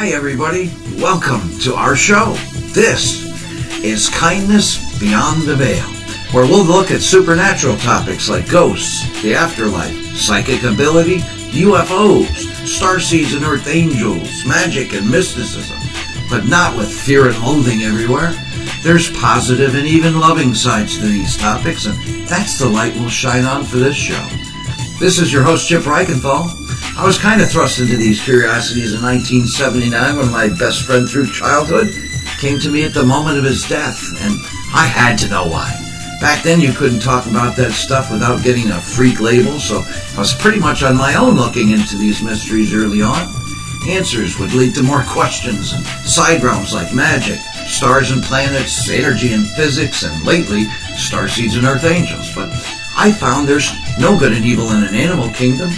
Hi, everybody. Welcome to our show. This is Kindness Beyond the Veil, where we'll look at supernatural topics like ghosts, the afterlife, psychic ability, UFOs, starseeds and earth angels, magic and mysticism, but not with fear and loathing everywhere. There's positive and even loving sides to these topics, and that's the light we'll shine on for this show. This is your host, Chip Reichenthal. I was kind of thrust into these curiosities in 1979 when my best friend through childhood came to me at the moment of his death, and I had to know why. Back then, you couldn't talk about that stuff without getting a freak label, so I was pretty much on my own looking into these mysteries early on. Answers would lead to more questions and side realms like magic, stars and planets, energy and physics, and lately, starseeds and earth angels. But I found there's no good and evil in an animal kingdom,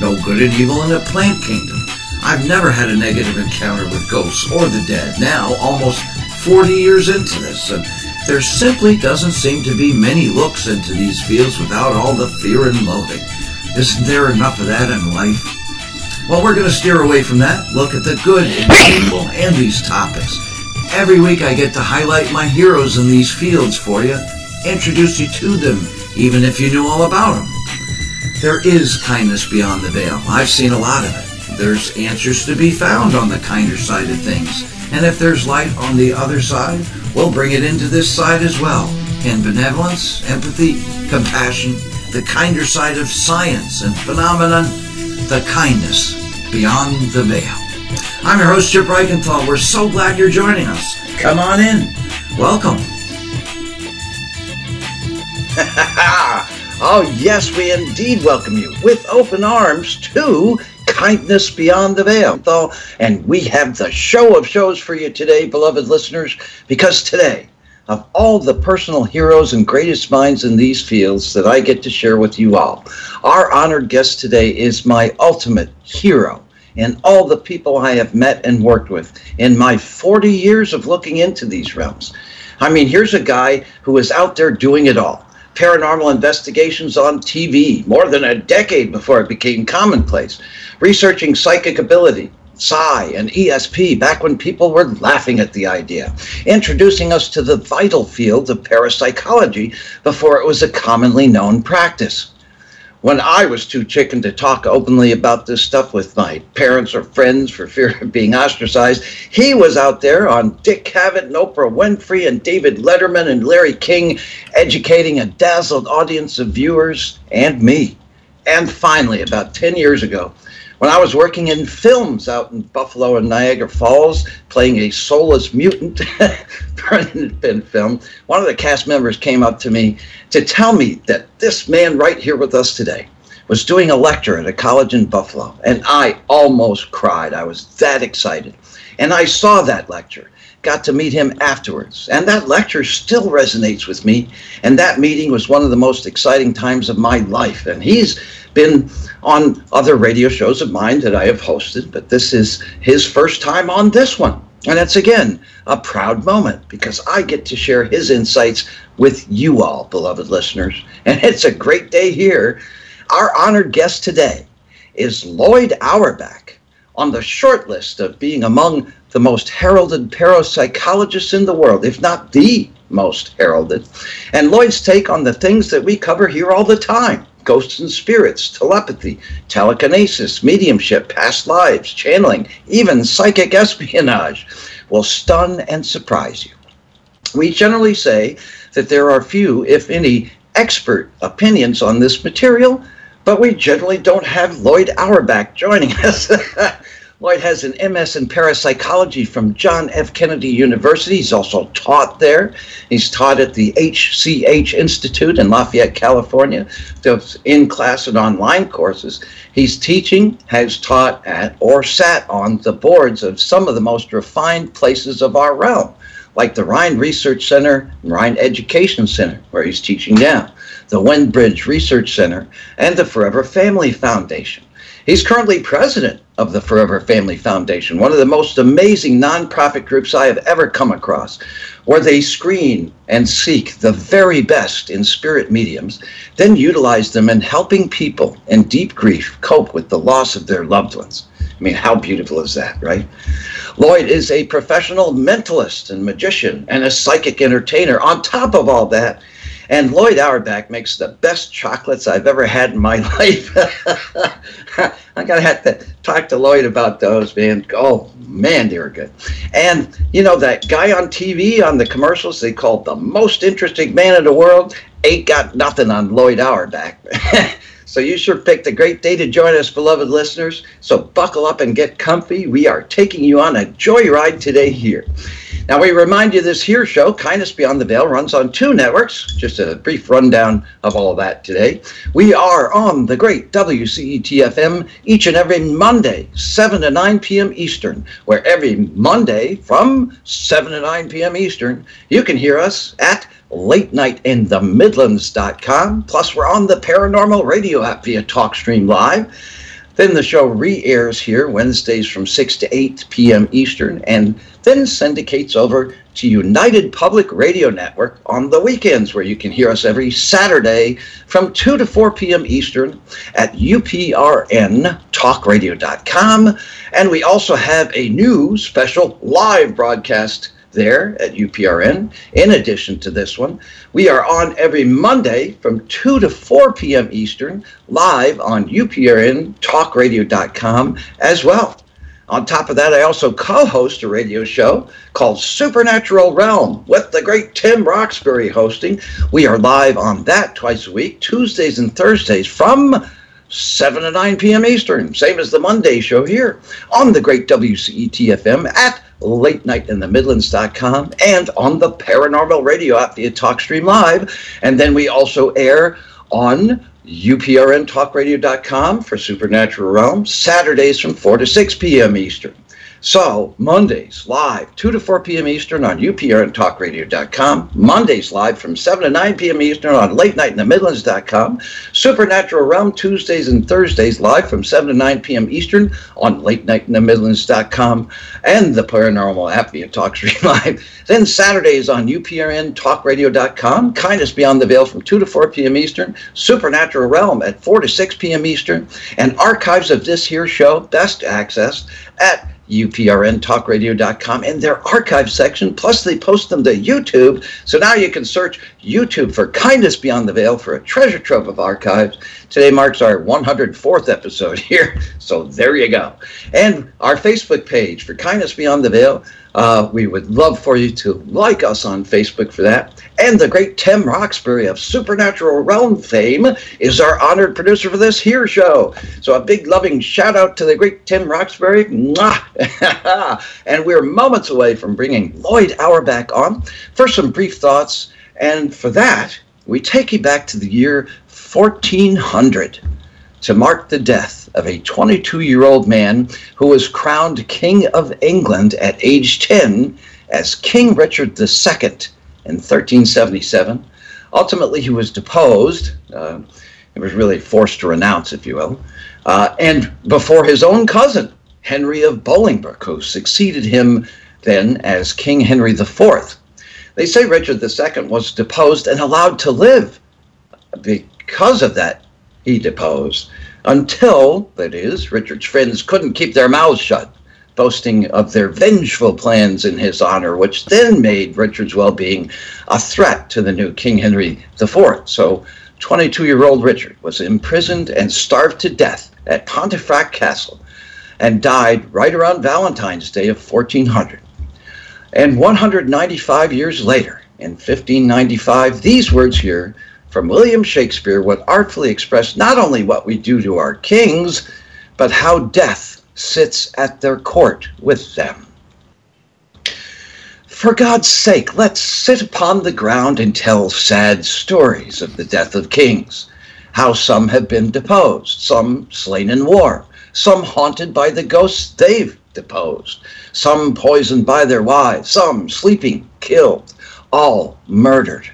no good and evil in a plant kingdom. I've never had a negative encounter with ghosts or the dead. Now, almost 40 years into this, and there simply doesn't seem to be many looks into these fields without all the fear and loathing. Isn't there enough of that in life? Well, we're going to steer away from that, look at the good in people and these topics. Every week I get to highlight my heroes in these fields for you, introduce you to them, even if you knew all about them. There is kindness beyond the veil. I've seen a lot of it. There's answers to be found on the kinder side of things. And if there's light on the other side, we'll bring it into this side as well. And benevolence, empathy, compassion, the kinder side of science and phenomenon, the kindness beyond the veil. I'm your host, Chip Reichenthal. We're so glad you're joining us. Come on in. Welcome. oh, yes, we indeed welcome you with open arms to Kindness Beyond the Veil. And we have the show of shows for you today, beloved listeners, because today, of all the personal heroes and greatest minds in these fields that I get to share with you all, our honored guest today is my ultimate hero and all the people I have met and worked with in my 40 years of looking into these realms. I mean, here's a guy who is out there doing it all paranormal investigations on TV more than a decade before it became commonplace, researching psychic ability, psi, and ESP back when people were laughing at the idea, introducing us to the vital field of parapsychology before it was a commonly known practice when I was too chicken to talk openly about this stuff with my parents or friends for fear of being ostracized, he was out there on Dick Cavett and Oprah Winfrey and David Letterman and Larry King, educating a dazzled audience of viewers and me. And finally, about 10 years ago, when I was working in films out in Buffalo and Niagara Falls, playing a soulless mutant in film, one of the cast members came up to me to tell me that this man right here with us today was doing a lecture at a college in Buffalo. And I almost cried. I was that excited. And I saw that lecture, got to meet him afterwards. And that lecture still resonates with me. And that meeting was one of the most exciting times of my life. And he's been on other radio shows of mine that I have hosted, but this is his first time on this one. And it's again a proud moment because I get to share his insights with you all, beloved listeners. And it's a great day here. Our honored guest today is Lloyd Auerbach on the short list of being among the most heralded parapsychologists in the world, if not the most heralded. And Lloyd's take on the things that we cover here all the time ghosts and spirits, telepathy, telekinesis, mediumship, past lives, channeling, even psychic espionage will stun and surprise you. We generally say that there are few, if any, expert opinions on this material, but we generally don't have Lloyd Auerbach joining us. Lloyd has an MS in parapsychology from John F. Kennedy University. He's also taught there. He's taught at the HCH Institute in Lafayette, California, in class and online courses. He's teaching, has taught at, or sat on the boards of some of the most refined places of our realm, like the Rhine Research Center Rhine Education Center, where he's teaching now, the Windbridge Research Center, and the Forever Family Foundation. He's currently president of the Forever Family Foundation, one of the most amazing nonprofit groups I have ever come across, where they screen and seek the very best in spirit mediums, then utilize them in helping people in deep grief cope with the loss of their loved ones. I mean, how beautiful is that, right? Lloyd is a professional mentalist and magician and a psychic entertainer. On top of all that, and Lloyd Auerbach makes the best chocolates I've ever had in my life. I'm gonna have to talk to Lloyd about those, man. Oh man, they were good. And you know that guy on TV on the commercials they called the most interesting man in the world ain't got nothing on Lloyd Auerbach. so you sure picked a great day to join us, beloved listeners. So buckle up and get comfy. We are taking you on a joyride today here. Now, we remind you this here show, Kindness Beyond the Veil, runs on two networks. Just a brief rundown of all of that today. We are on the great WCETFM each and every Monday, 7 to 9 p.m. Eastern, where every Monday from 7 to 9 p.m. Eastern, you can hear us at late night in the midlands.com. Plus, we're on the paranormal radio app via TalkStream Live. Then the show re airs here Wednesdays from 6 to 8 p.m. Eastern and then syndicates over to United Public Radio Network on the weekends, where you can hear us every Saturday from 2 to 4 p.m. Eastern at uprntalkradio.com. And we also have a new special live broadcast there at UPRN. In addition to this one, we are on every Monday from 2 to 4 p.m. Eastern, live on UPRNTalkRadio.com as well. On top of that, I also co host a radio show called Supernatural Realm with the great Tim Roxbury hosting. We are live on that twice a week, Tuesdays and Thursdays from 7 to 9 p.m. Eastern, same as the Monday show here on the great WCET FM at late night in the midlands.com and on the paranormal radio app via talkstream live and then we also air on uprntalkradio.com for supernatural realm saturdays from 4 to 6 p.m eastern so, Mondays live, 2 to 4 p.m. Eastern on uprntalkradio.com. Mondays live from 7 to 9 p.m. Eastern on late night in the Midlands.com. Supernatural Realm Tuesdays and Thursdays live from 7 to 9 p.m. Eastern on late night in the Midlands.com and the Paranormal app via TalkStream Live. Then Saturdays on uprntalkradio.com. Kindness Beyond the Veil from 2 to 4 p.m. Eastern. Supernatural Realm at 4 to 6 p.m. Eastern. And archives of this here show best accessed at uprntalkradio.com in their archive section. Plus, they post them to YouTube. So now you can search YouTube for Kindness Beyond the Veil for a treasure trove of archives. Today marks our 104th episode here. So there you go. And our Facebook page for Kindness Beyond the Veil. Uh, we would love for you to like us on Facebook for that. And the great Tim Roxbury of Supernatural Realm fame is our honored producer for this here show. So a big loving shout out to the great Tim Roxbury. and we're moments away from bringing Lloyd Auerbach on for some brief thoughts. And for that, we take you back to the year 1400 to mark the death of a 22 year old man who was crowned King of England at age 10 as King Richard II in 1377. Ultimately, he was deposed. Uh, he was really forced to renounce, if you will. Uh, and before his own cousin, Henry of Bolingbroke, who succeeded him then as King Henry IV. They say Richard II was deposed and allowed to live. Because of that, he deposed until, that is, Richard's friends couldn't keep their mouths shut, boasting of their vengeful plans in his honor, which then made Richard's well being a threat to the new King Henry IV. So, 22 year old Richard was imprisoned and starved to death at Pontefract Castle and died right around Valentine's Day of 1400. And 195 years later, in 1595, these words here from William Shakespeare would artfully express not only what we do to our kings, but how death sits at their court with them. For God's sake, let's sit upon the ground and tell sad stories of the death of kings, how some have been deposed, some slain in war, some haunted by the ghosts they've deposed, some poisoned by their wives, some sleeping, killed, all murdered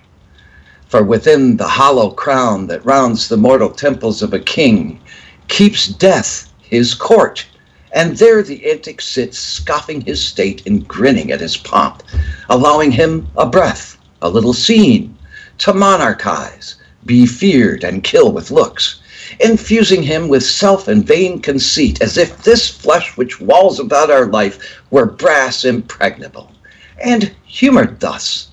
for within the hollow crown that rounds the mortal temples of a king keeps death his court, and there the antic sits, scoffing his state and grinning at his pomp, allowing him a breath, a little scene, to monarchize, be feared, and kill with looks, infusing him with self and vain conceit, as if this flesh which walls about our life were brass impregnable. And humored thus,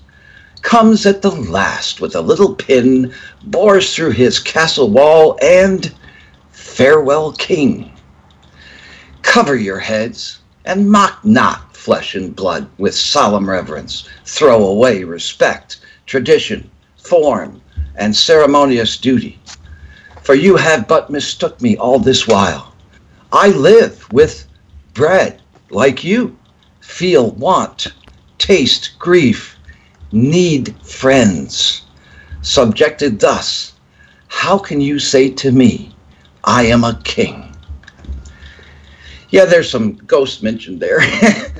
comes at the last with a little pin, bores through his castle wall, and farewell, king. Cover your heads, and mock not flesh and blood with solemn reverence. Throw away respect, tradition, form, and ceremonious duty. For you have but mistook me all this while. I live with bread like you, feel want, taste grief, need friends. Subjected thus, how can you say to me, I am a king? Yeah, there's some ghosts mentioned there.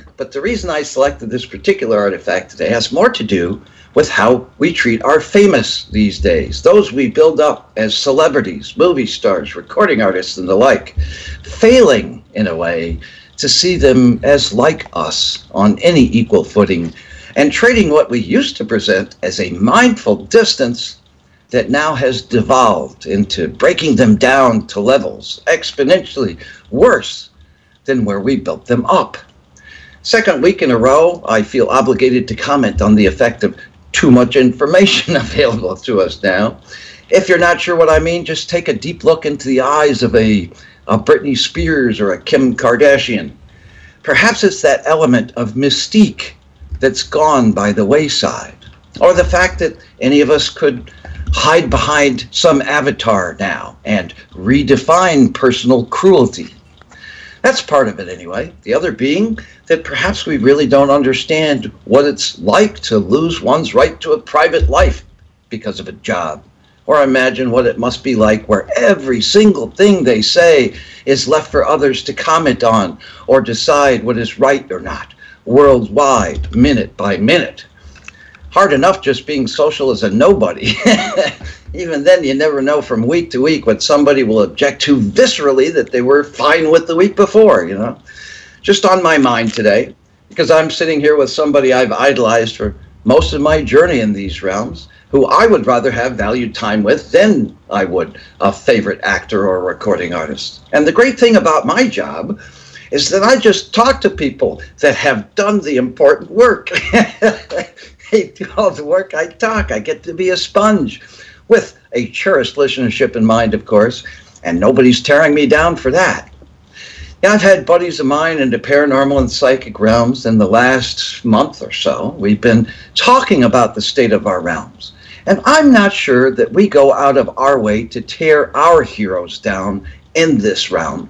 but the reason I selected this particular artifact today has more to do with how we treat our famous these days, those we build up as celebrities, movie stars, recording artists, and the like, failing in a way to see them as like us on any equal footing, and trading what we used to present as a mindful distance that now has devolved into breaking them down to levels exponentially worse than where we built them up. Second week in a row, I feel obligated to comment on the effect of too much information available to us now. If you're not sure what I mean, just take a deep look into the eyes of a, a Britney Spears or a Kim Kardashian. Perhaps it's that element of mystique that's gone by the wayside, or the fact that any of us could hide behind some avatar now and redefine personal cruelty that's part of it anyway. The other being that perhaps we really don't understand what it's like to lose one's right to a private life because of a job. Or imagine what it must be like where every single thing they say is left for others to comment on or decide what is right or not, worldwide, minute by minute. Hard enough just being social as a nobody. even then, you never know from week to week what somebody will object to viscerally that they were fine with the week before, you know. Just on my mind today, because I'm sitting here with somebody I've idolized for most of my journey in these realms, who I would rather have valued time with than I would a favorite actor or recording artist. And the great thing about my job is that I just talk to people that have done the important work. they do all the work I talk. I get to be a sponge with a cherished listenership in mind, of course, and nobody's tearing me down for that. Yeah, I've had buddies of mine in the paranormal and psychic realms in the last month or so. We've been talking about the state of our realms. And I'm not sure that we go out of our way to tear our heroes down in this realm.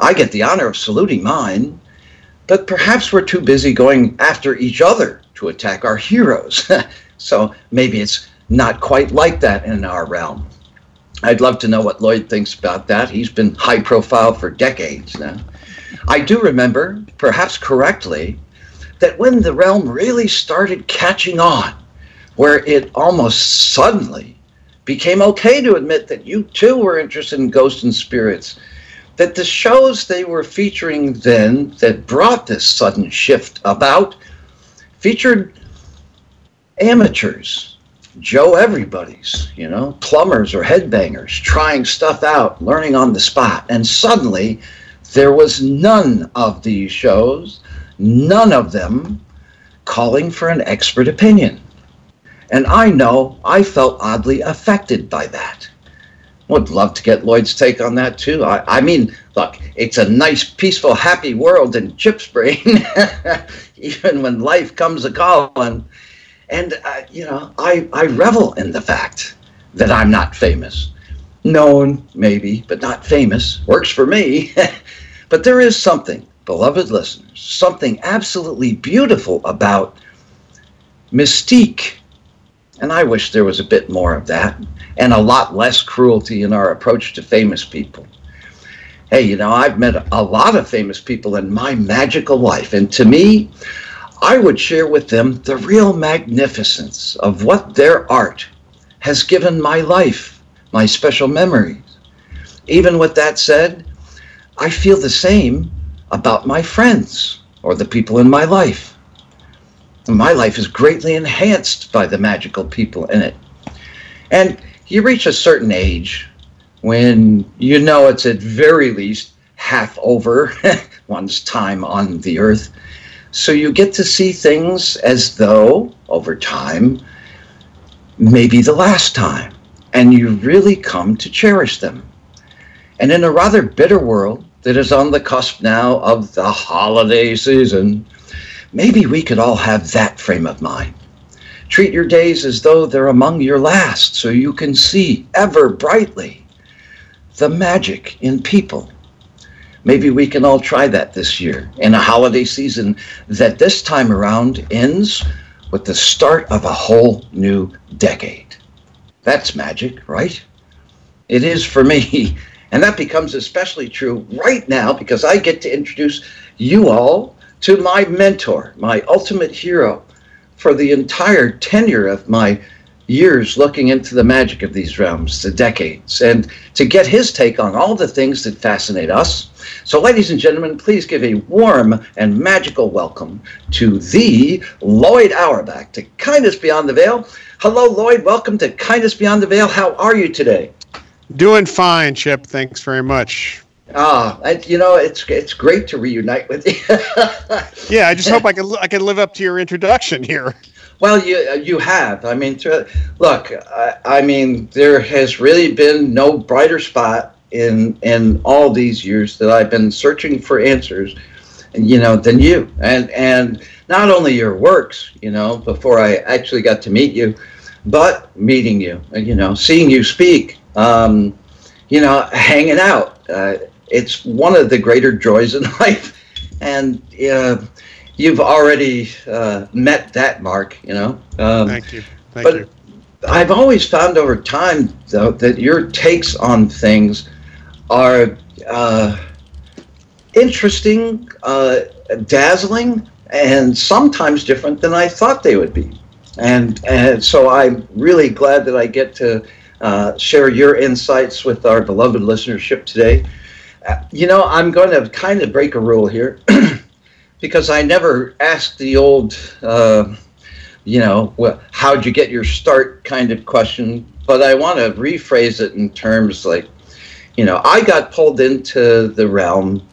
I get the honor of saluting mine, but perhaps we're too busy going after each other to attack our heroes. so maybe it's not quite like that in our realm. I'd love to know what Lloyd thinks about that. He's been high profile for decades now. I do remember, perhaps correctly, that when the realm really started catching on, where it almost suddenly became okay to admit that you too were interested in ghosts and spirits, that the shows they were featuring then that brought this sudden shift about featured amateurs Joe everybody's, you know, plumbers or headbangers trying stuff out, learning on the spot. And suddenly there was none of these shows, none of them calling for an expert opinion. And I know I felt oddly affected by that. Would love to get Lloyd's take on that too. I, I mean, look, it's a nice, peaceful, happy world in Chip's brain, even when life comes a calling and, uh, you know, I, I revel in the fact that I'm not famous. Known, maybe, but not famous. Works for me. but there is something, beloved listeners, something absolutely beautiful about mystique. And I wish there was a bit more of that and a lot less cruelty in our approach to famous people. Hey, you know, I've met a lot of famous people in my magical life. And to me, I would share with them the real magnificence of what their art has given my life, my special memories. Even with that said, I feel the same about my friends or the people in my life. My life is greatly enhanced by the magical people in it. And you reach a certain age when you know it's at very least half over one's time on the earth. So you get to see things as though, over time, maybe the last time, and you really come to cherish them. And in a rather bitter world that is on the cusp now of the holiday season, maybe we could all have that frame of mind. Treat your days as though they're among your last, so you can see ever brightly the magic in people. Maybe we can all try that this year in a holiday season that this time around ends with the start of a whole new decade. That's magic, right? It is for me. And that becomes especially true right now because I get to introduce you all to my mentor, my ultimate hero for the entire tenure of my years looking into the magic of these realms, the decades, and to get his take on all the things that fascinate us. So, ladies and gentlemen, please give a warm and magical welcome to the Lloyd Auerbach to Kindness Beyond the Veil. Hello, Lloyd. Welcome to Kindness Beyond the Veil. How are you today? Doing fine, Chip. Thanks very much. Ah, you know, it's it's great to reunite with you. yeah, I just hope I can I can live up to your introduction here. Well, you you have. I mean, to, look, I, I mean, there has really been no brighter spot in in all these years that I've been searching for answers, you know, than you. And and not only your works, you know, before I actually got to meet you, but meeting you, you know, seeing you speak, um, you know, hanging out. Uh, it's one of the greater joys in life, and. Uh, you've already uh, met that mark, you know. Um, Thank you. Thank but you. I've always found over time, though, that your takes on things are uh, interesting, uh, dazzling, and sometimes different than I thought they would be. And, and so I'm really glad that I get to uh, share your insights with our beloved listenership today. You know, I'm going to kind of break a rule here. because I never asked the old, uh, you know, well, how'd you get your start kind of question, but I want to rephrase it in terms like, you know, I got pulled into the realm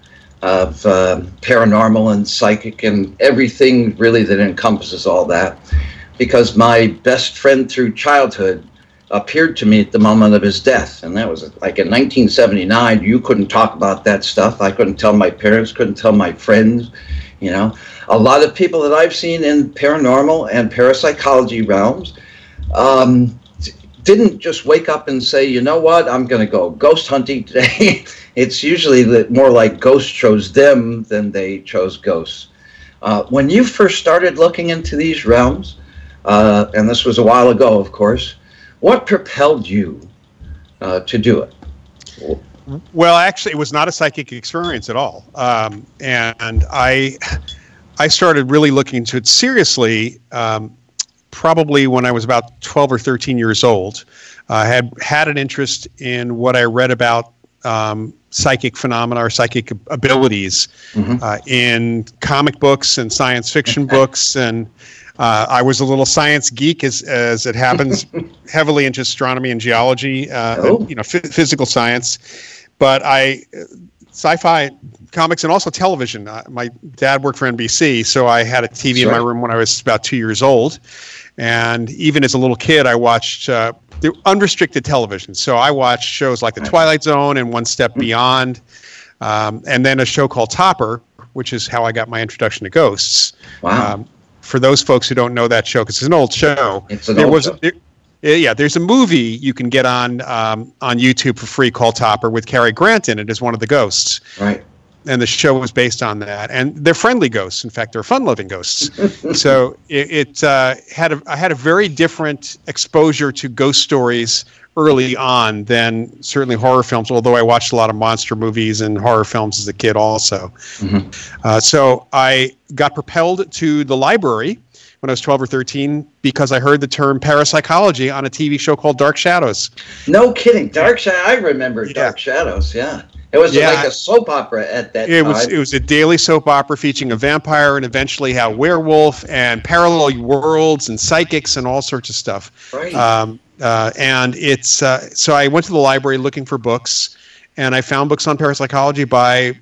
of uh, paranormal and psychic and everything really that encompasses all that because my best friend through childhood appeared to me at the moment of his death and that was like in 1979 you couldn't talk about that stuff i couldn't tell my parents couldn't tell my friends you know, a lot of people that I've seen in paranormal and parapsychology realms um, didn't just wake up and say, you know what, I'm going to go ghost hunting today. it's usually more like ghosts chose them than they chose ghosts. Uh, when you first started looking into these realms, uh, and this was a while ago, of course, what propelled you uh, to do it? Well, actually, it was not a psychic experience at all, um, and I I started really looking into it seriously. Um, probably when I was about 12 or 13 years old. I had had an interest in what I read about um, psychic phenomena or psychic abilities mm-hmm. uh, in comic books and science fiction books and uh, I was a little science geek, as as it happens, heavily into astronomy and geology, uh, oh. and, you know, f- physical science. But I, sci-fi comics and also television. Uh, my dad worked for NBC, so I had a TV in my room when I was about two years old, and even as a little kid, I watched uh, the unrestricted television. So I watched shows like The Twilight Zone and One Step mm-hmm. Beyond, um, and then a show called Topper, which is how I got my introduction to ghosts. Wow. Um, for those folks who don't know that show, because it's an old show. An there old was, show. There, yeah, there's a movie you can get on um, on YouTube for free called Topper with Cary Grant in it as one of the ghosts. Right. And the show was based on that, and they're friendly ghosts. In fact, they're fun-loving ghosts. so it, it uh, had a, I had a very different exposure to ghost stories early on than certainly horror films. Although I watched a lot of monster movies and horror films as a kid, also. Mm-hmm. Uh, so I got propelled to the library when I was 12 or 13 because I heard the term parapsychology on a TV show called Dark Shadows. No kidding. Dark Shadows. I remember yeah. Dark Shadows. Yeah. It was yeah, like a soap opera at that it time. was it was a daily soap opera featuring a vampire and eventually how werewolf and parallel worlds and psychics and all sorts of stuff. Right. Um, uh, and it's uh, so I went to the library looking for books, and I found books on parapsychology by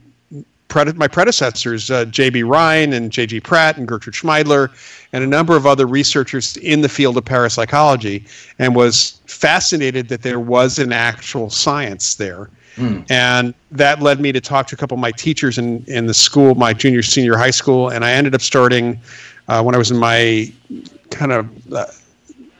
my predecessors, uh, J.B. Rhine and J.G. Pratt and Gertrude Schmeidler, and a number of other researchers in the field of parapsychology, and was fascinated that there was an actual science there. Mm. And that led me to talk to a couple of my teachers in, in the school, my junior, senior high school. And I ended up starting uh, when I was in my kind of, uh,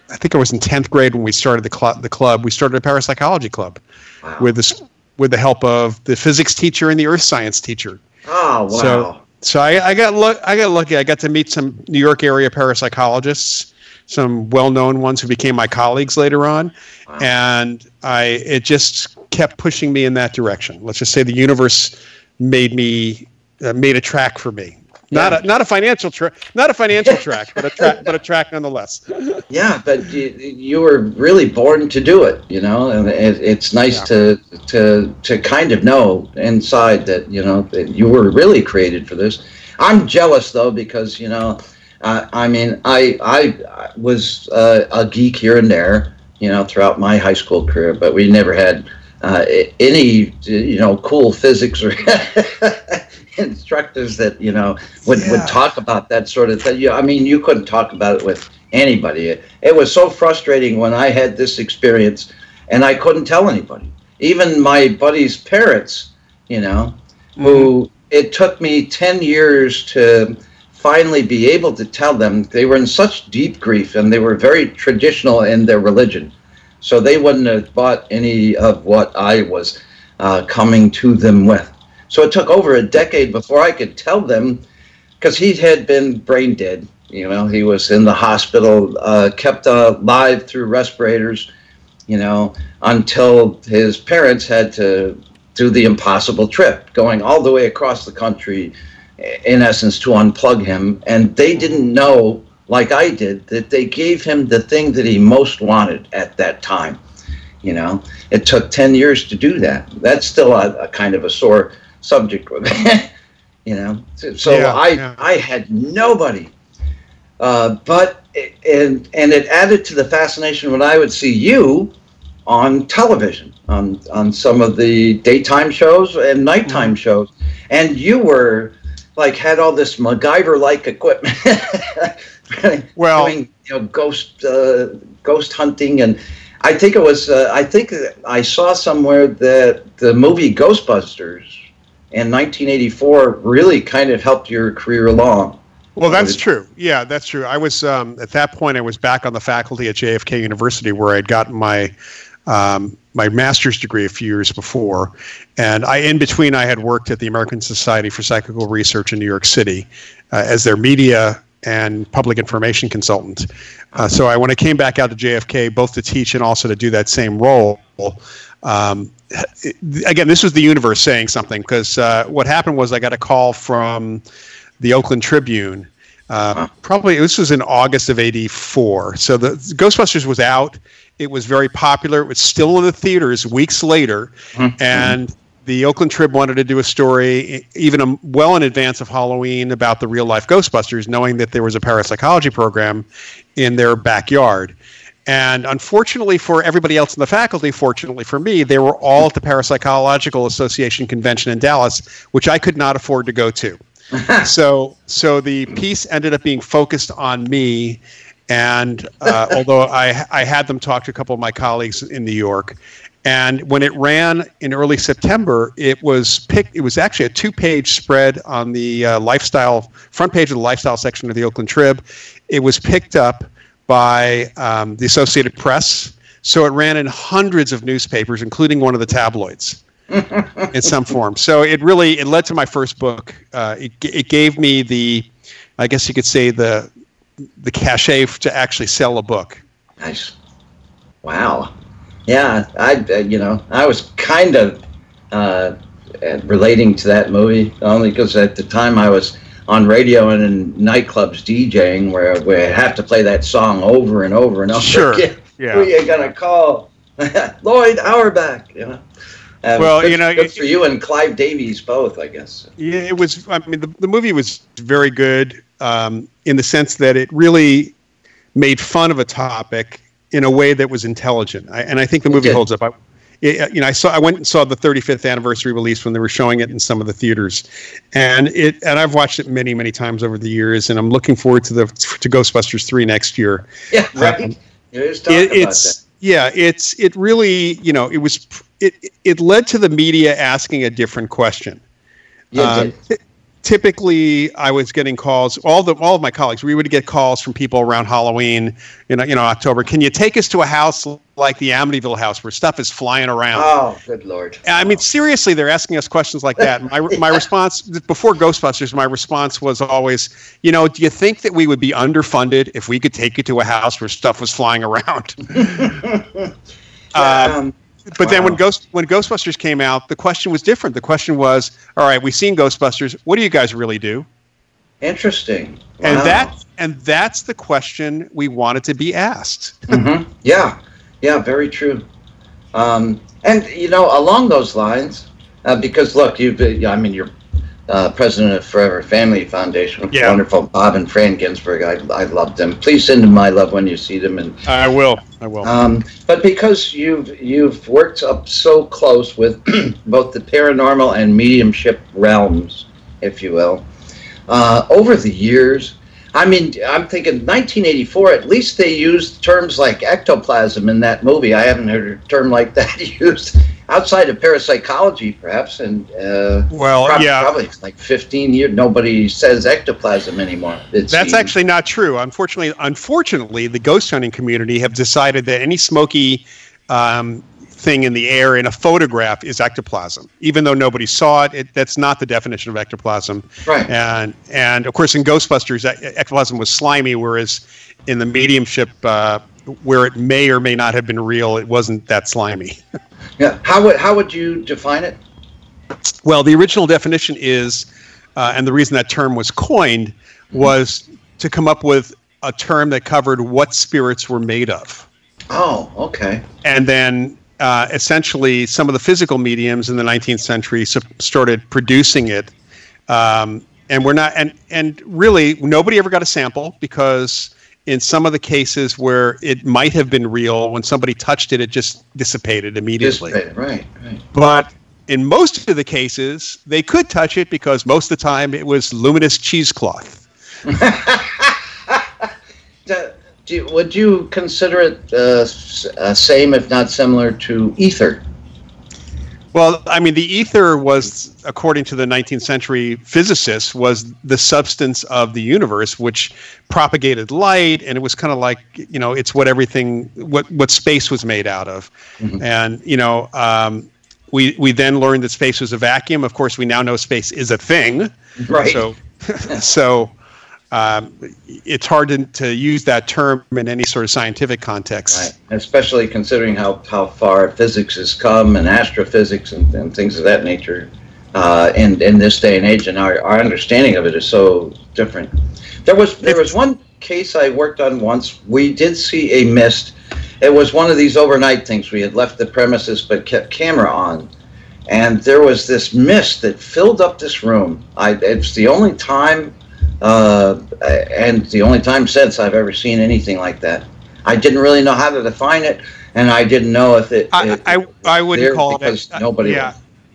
I think I was in 10th grade when we started the, cl- the club. We started a parapsychology club wow. with, this, with the help of the physics teacher and the earth science teacher. Oh, wow. So, so I, I got lu- I got lucky. I got to meet some New York area parapsychologists, some well-known ones who became my colleagues later on, wow. and I it just kept pushing me in that direction. Let's just say the universe made me uh, made a track for me. Not yeah. a not a financial track, not a financial track, but a track, but a track nonetheless. Yeah, but you, you were really born to do it, you know, and it, it's nice yeah. to to to kind of know inside that you know that you were really created for this. I'm jealous though because you know, uh, I mean, I I was uh, a geek here and there, you know, throughout my high school career, but we never had uh, any you know cool physics or instructors that you know would, yeah. would talk about that sort of thing. You, I mean, you couldn't talk about it with anybody. It, it was so frustrating when I had this experience and I couldn't tell anybody, even my buddies' parents. You know, mm-hmm. who it took me ten years to finally be able to tell them they were in such deep grief and they were very traditional in their religion so they wouldn't have bought any of what I was uh, coming to them with. So it took over a decade before I could tell them, because he had been brain dead. You know, he was in the hospital, uh, kept alive through respirators, you know, until his parents had to do the impossible trip, going all the way across the country, in essence, to unplug him. And they didn't know like I did, that they gave him the thing that he most wanted at that time. You know, it took 10 years to do that. That's still a, a kind of a sore subject with you know. So yeah, I, yeah. I had nobody. Uh, but, and, and it added to the fascination when I would see you on television, on, on some of the daytime shows and nighttime mm-hmm. shows. And you were like, had all this MacGyver like equipment. well, doing you know ghost uh, ghost hunting, and I think it was uh, I think I saw somewhere that the movie Ghostbusters in 1984 really kind of helped your career along. Well, that's true. Yeah, that's true. I was um, at that point. I was back on the faculty at JFK University, where I'd gotten my um, my master's degree a few years before, and I in between I had worked at the American Society for Psychical Research in New York City uh, as their media and public information consultant. Uh, so I, when I came back out to JFK, both to teach and also to do that same role, um, again, this was the universe saying something because uh, what happened was I got a call from the Oakland Tribune. Uh, probably this was in August of '84. So the Ghostbusters was out. It was very popular. It was still in the theaters weeks later, mm-hmm. and the Oakland Trib wanted to do a story even well in advance of Halloween about the real life Ghostbusters, knowing that there was a parapsychology program in their backyard. And unfortunately for everybody else in the faculty, fortunately for me, they were all at the Parapsychological Association convention in Dallas, which I could not afford to go to. so, so the piece ended up being focused on me. And uh, although I, I had them talk to a couple of my colleagues in New York, and when it ran in early September, it was picked. It was actually a two-page spread on the uh, lifestyle front page of the lifestyle section of the Oakland Trib. It was picked up by um, the Associated Press, so it ran in hundreds of newspapers, including one of the tabloids. in some form. So it really it led to my first book. Uh, it, it gave me the, I guess you could say the, the cachet to actually sell a book. Nice. Wow. Yeah, I uh, you know I was kind of uh, relating to that movie only because at the time I was on radio and in nightclubs DJing where we have to play that song over and over and over sure. again. Yeah. Who you gonna call? Lloyd Auerbach, you know. Uh, Well, good, you know, good for you and Clive Davis both, I guess. Yeah, it was. I mean, the, the movie was very good um, in the sense that it really made fun of a topic in a way that was intelligent, I, and I think the movie holds up. I, it, you know, I saw. I went and saw the 35th anniversary release when they were showing it in some of the theaters, and it. And I've watched it many, many times over the years, and I'm looking forward to the to Ghostbusters three next year. Yeah, right. Um, just talking It, it's yeah, it's it really you know it was it it led to the media asking a different question. Um, did. typically, I was getting calls. All the all of my colleagues, we would get calls from people around Halloween, you know, you know, October. Can you take us to a house like the Amityville house where stuff is flying around? Oh, good lord. I mean, seriously, they're asking us questions like that. My my response before Ghostbusters, my response was always, you know, do you think that we would be underfunded if we could take you to a house where stuff was flying around? Uh, um, but then when Ghost when Ghostbusters came out, the question was different. The question was, all right, we've seen Ghostbusters. What do you guys really do? interesting. And Wow. that and that's the question we wanted to be asked. hmm Yeah, yeah, very true. Um, and you know, along those lines, uh, because look, you've been, I mean, you're uh, president of Forever Family Foundation. Yeah. Wonderful, Bob and Phran Ginsberg. I, I love them. Please send them my love when you see them. And I will. I will. um, but because you've you've worked up so close with both the paranormal and mediumship realms, if you will, uh, over the years. I mean, I'm thinking 1984. At least they used terms like ectoplasm in that movie. I haven't heard a term like that used outside of parapsychology, perhaps. And uh, well, prob- yeah. probably like 15 years. Nobody says ectoplasm anymore. That's seems. actually not true. Unfortunately, unfortunately, the ghost hunting community have decided that any smoky um, thing in the air in a photograph is ectoplasm, even though nobody saw it. it that's not the definition of ectoplasm. right. And and of course, in Ghostbusters, ectoplasm was slimy, whereas in the mediumship, uh, where it may or may not have been real, it wasn't that slimy. Yeah. How would how would you define it? Well, the original definition is, uh, and the reason that term was coined was to come up with a term that covered what spirits were made of. Oh, okay. And then uh, essentially, some of the physical mediums in the 19th century started producing it. Um, and we're not, and, and really, nobody ever got a sample because in some of the cases where it might have been real, when somebody touched it, it just dissipated immediately. Dissipated. Right. Right. But in most of the cases, they could touch it because most of the time it was luminous cheesecloth. do would you consider it uh, uh, same, if not similar, to ether? Well, I mean, the ether was, according to the 19th century physicists, was the substance of the universe, which propagated light, and it was kind of like, you know, it's what everything, what what space was made out of, Mhm. and you know, um, we we then learned that space was a vacuum. Of course, we now know space is a thing. Right. So, so um, it's hard to, to use that term in any sort of scientific context. Right. Especially considering how, how far physics has come and astrophysics and, and things of that nature uh, in, in this day and age, and our, our understanding of it is so different. There was there was one case I worked on once. We did see a mist. It was one of these overnight things. We had left the premises but kept camera on. And there was this mist that filled up this room. I, it's the only time uh, and the only time since I've ever seen anything like that. I didn't really know how to define it, and I didn't know if it. I, it I, I wouldn't call because it. uh, nobody. Yeah.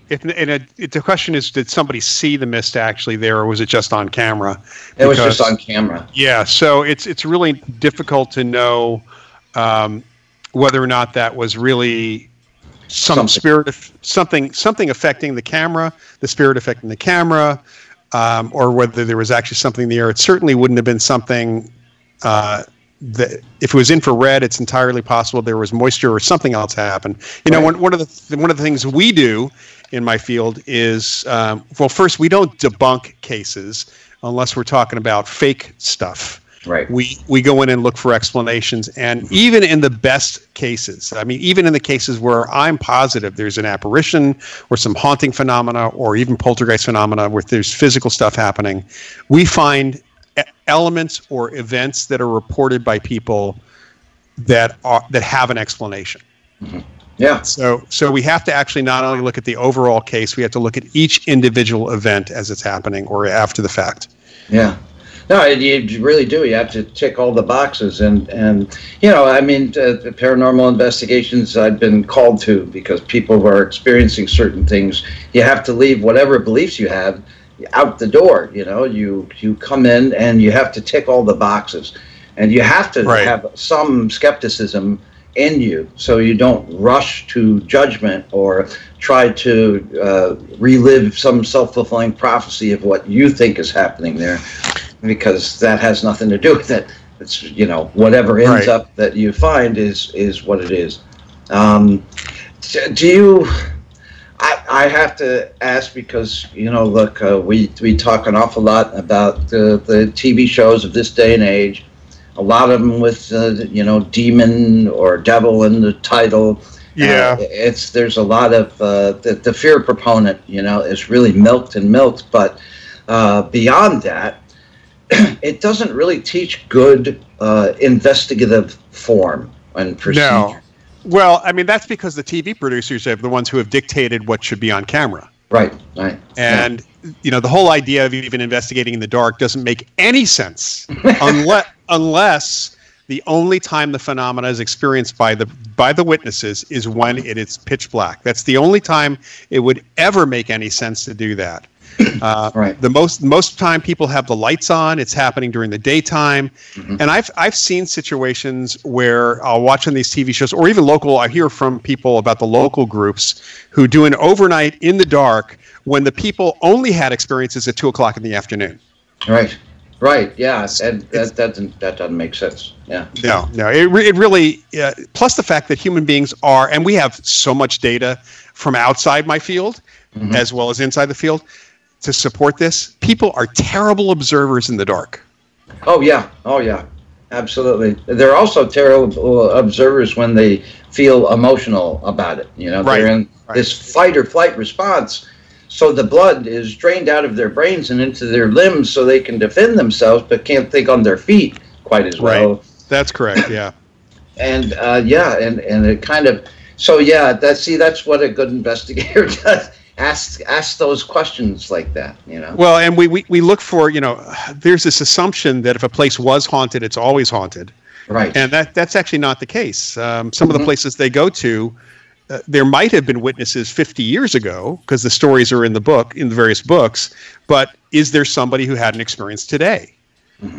If, and it, it, the question is, did somebody see the mist actually there, or was it just on camera? it was just on camera. Yeah, so it's it's really difficult to know um, whether or not that was really some Something. spirit something something affecting the camera, the spirit affecting the camera, um, or whether there was actually something in the air. It certainly wouldn't have been something uh, that if it was infrared, it's entirely possible there was moisture or something else happened. You know, one, one of the one of the things we do in my field is um, well, first we don't debunk cases unless we're talking about fake stuff Right. we we go in and look for explanations and mm-hmm. even in the best cases i mean even in the cases where i'm positive there's an apparition or some haunting phenomena or even poltergeist phenomena where there's physical stuff happening we find elements or events that are reported by people that are that have an explanation mm-hmm. Yeah. So, so we have to actually not only look at the overall case, we have to look at each individual event as it's happening or after the fact. Yeah. No, you really do. You have to tick all the boxes, and and you know, I mean, uh, paranormal investigations I've been called to because people are experiencing certain things. You have to leave whatever beliefs you have out the door. You know, you you come in and you have to tick all the boxes, and you have to Right. have some skepticism in you so you don't rush to judgment or try to uh, relive some self-fulfilling prophecy of what you think is happening there because that has nothing to do with it. It's you know whatever ends Right. up that you find is is what it is. Um, do you I, I have to ask because you know look uh, we we talk an awful lot about the, the TV shows of this day and age. A lot of them with uh, you know demon or devil in the title. Yeah. uh, it's there's a lot of uh, the, the fear proponent you know is really milked and milked. But uh, beyond that it doesn't really teach good uh, investigative form and procedure No. Well, I mean, that's because the TV producers are the ones who have dictated what should be on camera. right right And you know, the whole idea of even investigating in the dark doesn't make any sense unless unless the only time the phenomena is experienced by the by the witnesses is when it is pitch black. That's the only time it would ever make any sense to do that. Uh, Right. The most most time people have the lights on. It's happening during the daytime, and I've I've seen situations where I'll watch on these TV shows or even local. I hear from people about the local groups who do an overnight in the dark when the people only had experiences at two o'clock in the afternoon. right right yeah and that, that doesn't that doesn't make sense yeah No, no, it, re- it really. Uh, plus the fact that human beings are, and we have so much data from outside my field as well as inside the field to support this. People are terrible observers in the dark. Oh yeah, oh yeah, absolutely. They're also terrible observers when they feel emotional about it. You know, they're in right. this fight or flight response. So the blood is drained out of their brains and into their limbs, so they can defend themselves, but can't think on their feet quite as well. That's correct. Yeah. And uh, yeah, and and it kind of so yeah. That see, that's what a good investigator does. Ask ask those questions like that. You know. Well, and we, we, we look for, you know, there's this assumption that if a place was haunted, it's always haunted. Right. And that, that's actually not the case. Um, some of Mhm. the places they go to, uh, there might have been witnesses 50 years ago because the stories are in the book, in the various books. But is there somebody who had an experience today?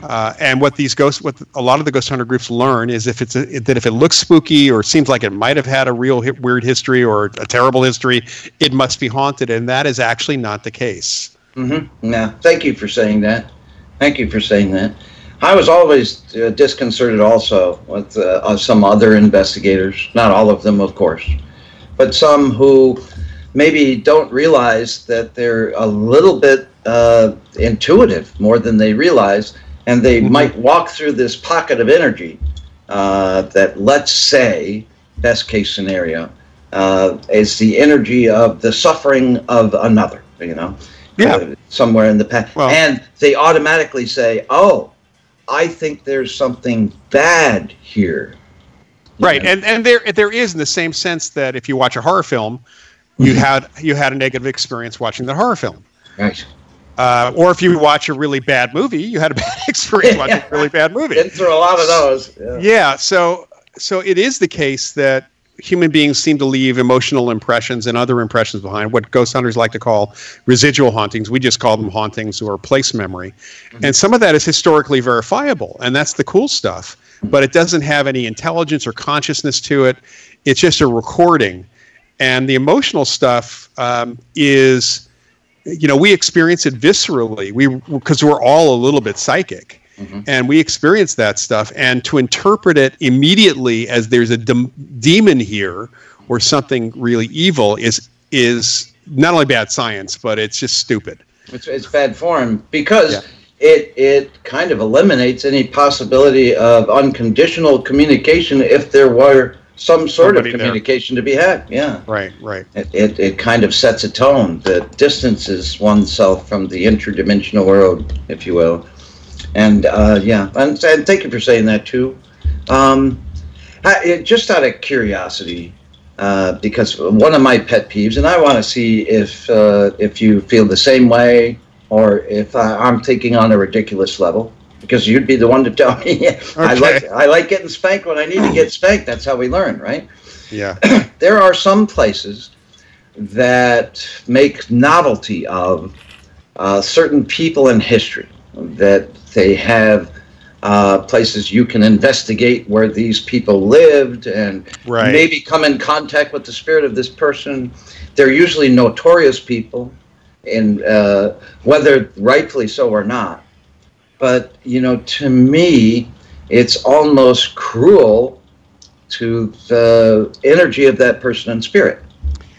Uh, and what these ghosts, what a lot of the ghost hunter groups learn is if it's a, that if it looks spooky or seems like it might have had a real weird history or a terrible history, it must be haunted, and that is actually not the case. Mm-hmm. Yeah. Thank you for saying that. Thank you for saying that. I was always uh, disconcerted also with uh, uh, some other investigators, not all of them, of course, but some who maybe don't realize that they're a little bit uh, intuitive more than they realize, and they Mhm. might walk through this pocket of energy uh, that, let's say, best case scenario, uh, is the energy of the suffering of another, you know? Yeah. uh, somewhere in the past. Well- and they automatically say, oh, I think there's something bad here. You Right, know? and and there there is in the same sense that if you watch a horror film, you had you had a negative experience watching the horror film, Right. Uh, or if you watch a really bad movie, you had a bad experience watching a really bad movie. Been through a lot of those. Yeah. Yeah, so so it is the case that human beings seem to leave emotional impressions and other impressions behind, what ghost hunters like to call residual hauntings. We just call them hauntings or place memory. And some of that is historically verifiable, and that's the cool stuff. But it doesn't have any intelligence or consciousness to it. It's just a recording. And the emotional stuff um, is, you know, we experience it viscerally. We because we're all a little bit psychic Mhm. and we experience that stuff and to interpret it immediately as there's a dem- demon here or something really evil is is not only bad science but it's just stupid It's, it's bad form because Yeah. it it kind of eliminates any possibility of unconditional communication if there were some sort Somebody of there. communication to be had. Yeah. right right It, it, it kind of sets a tone that distances oneself from the interdimensional world, if you will. And uh, yeah, and, and thank you for saying that too. Um, I, it, just out of curiosity, uh, because one of my pet peeves, and I want to see if uh, if you feel the same way or if I, I'm thinking on a ridiculous level. Because you'd be the one to tell me. I like I like getting spanked when I need to get spanked. That's how we learn, right? Yeah. there are some places that make novelty of uh, certain people in history that they have uh, places you can investigate where these people lived and Right. maybe come in contact with the spirit of this person. They're usually notorious people, and uh, whether rightfully so or not. But you know, to me, it's almost cruel to the energy of that person and spirit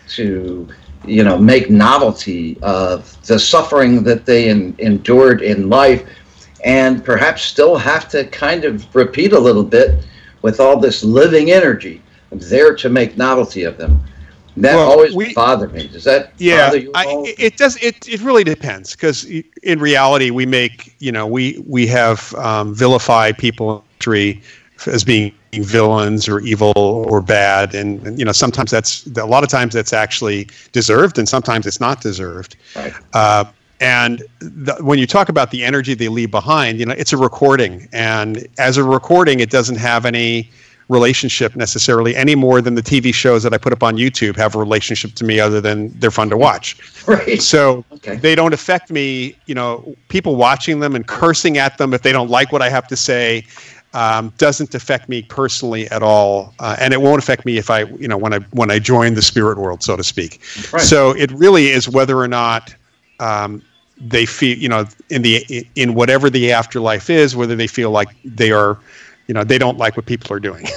to you know make novelty of the suffering that they en- endured in life and perhaps still have to kind of repeat a little bit with all this living energy there to make novelty of them that Well, always we- bothered me. Does that yeah bother you I, it does it, it really depends because in reality we make you know we we have um, vilified people in as being villains or evil or bad and, and you know sometimes that's a lot of times that's actually deserved and sometimes it's not deserved. Right. uh, and the, when you talk about the energy they leave behind you know it's a recording and as a recording it doesn't have any relationship necessarily any more than the tv shows that i put up on youtube have a relationship to me other than they're fun to watch right so Okay. they don't affect me you know people watching them and cursing at them if they don't like what i have to say um, doesn't affect me personally at all uh, and it won't affect me if i you know when i when i join the spirit world so to speak Right. so it really is whether or not um, they feel you know in the in whatever the afterlife is whether they feel like they are you know they don't like what people are doing.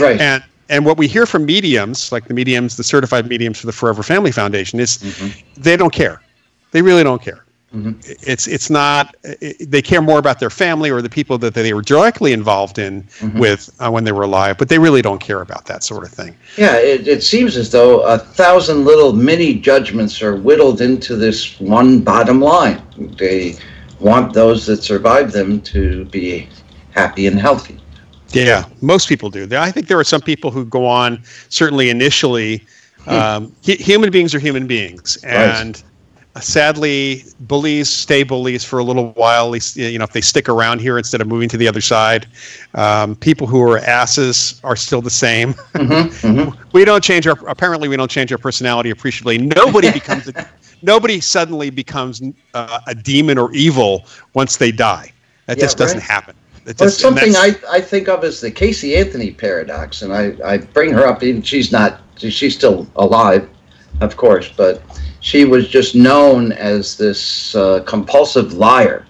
Right. And and what we hear from mediums like the mediums the certified mediums for the forever family foundation is mm-hmm. they don't care. They really don't care. Mm-hmm. It's it's not it, they care more about their family or the people that they were directly involved in mm-hmm. with uh, when they were alive but they really don't care about that sort of thing. Yeah, it, it seems as though a thousand little mini judgments are whittled into this one bottom line. They want those that survive them to be happy and healthy. Yeah, most people do. I think there are some people who go on. Certainly, initially, um, hu- human beings are human beings, and uh, sadly, bullies stay bullies for a little while. At least you know if they stick around here instead of moving to the other side. Um, people who are asses are still the same. we don't change our. Apparently, we don't change our personality appreciably. Nobody becomes. A, nobody suddenly becomes uh, a demon or evil once they die. That Yeah, just doesn't right. happen. Well, just- and something I, I think of as the Casey Anthony paradox, and I, I bring her up. Even she's not, she's still alive, of course, but she was just known as this uh, compulsive liar.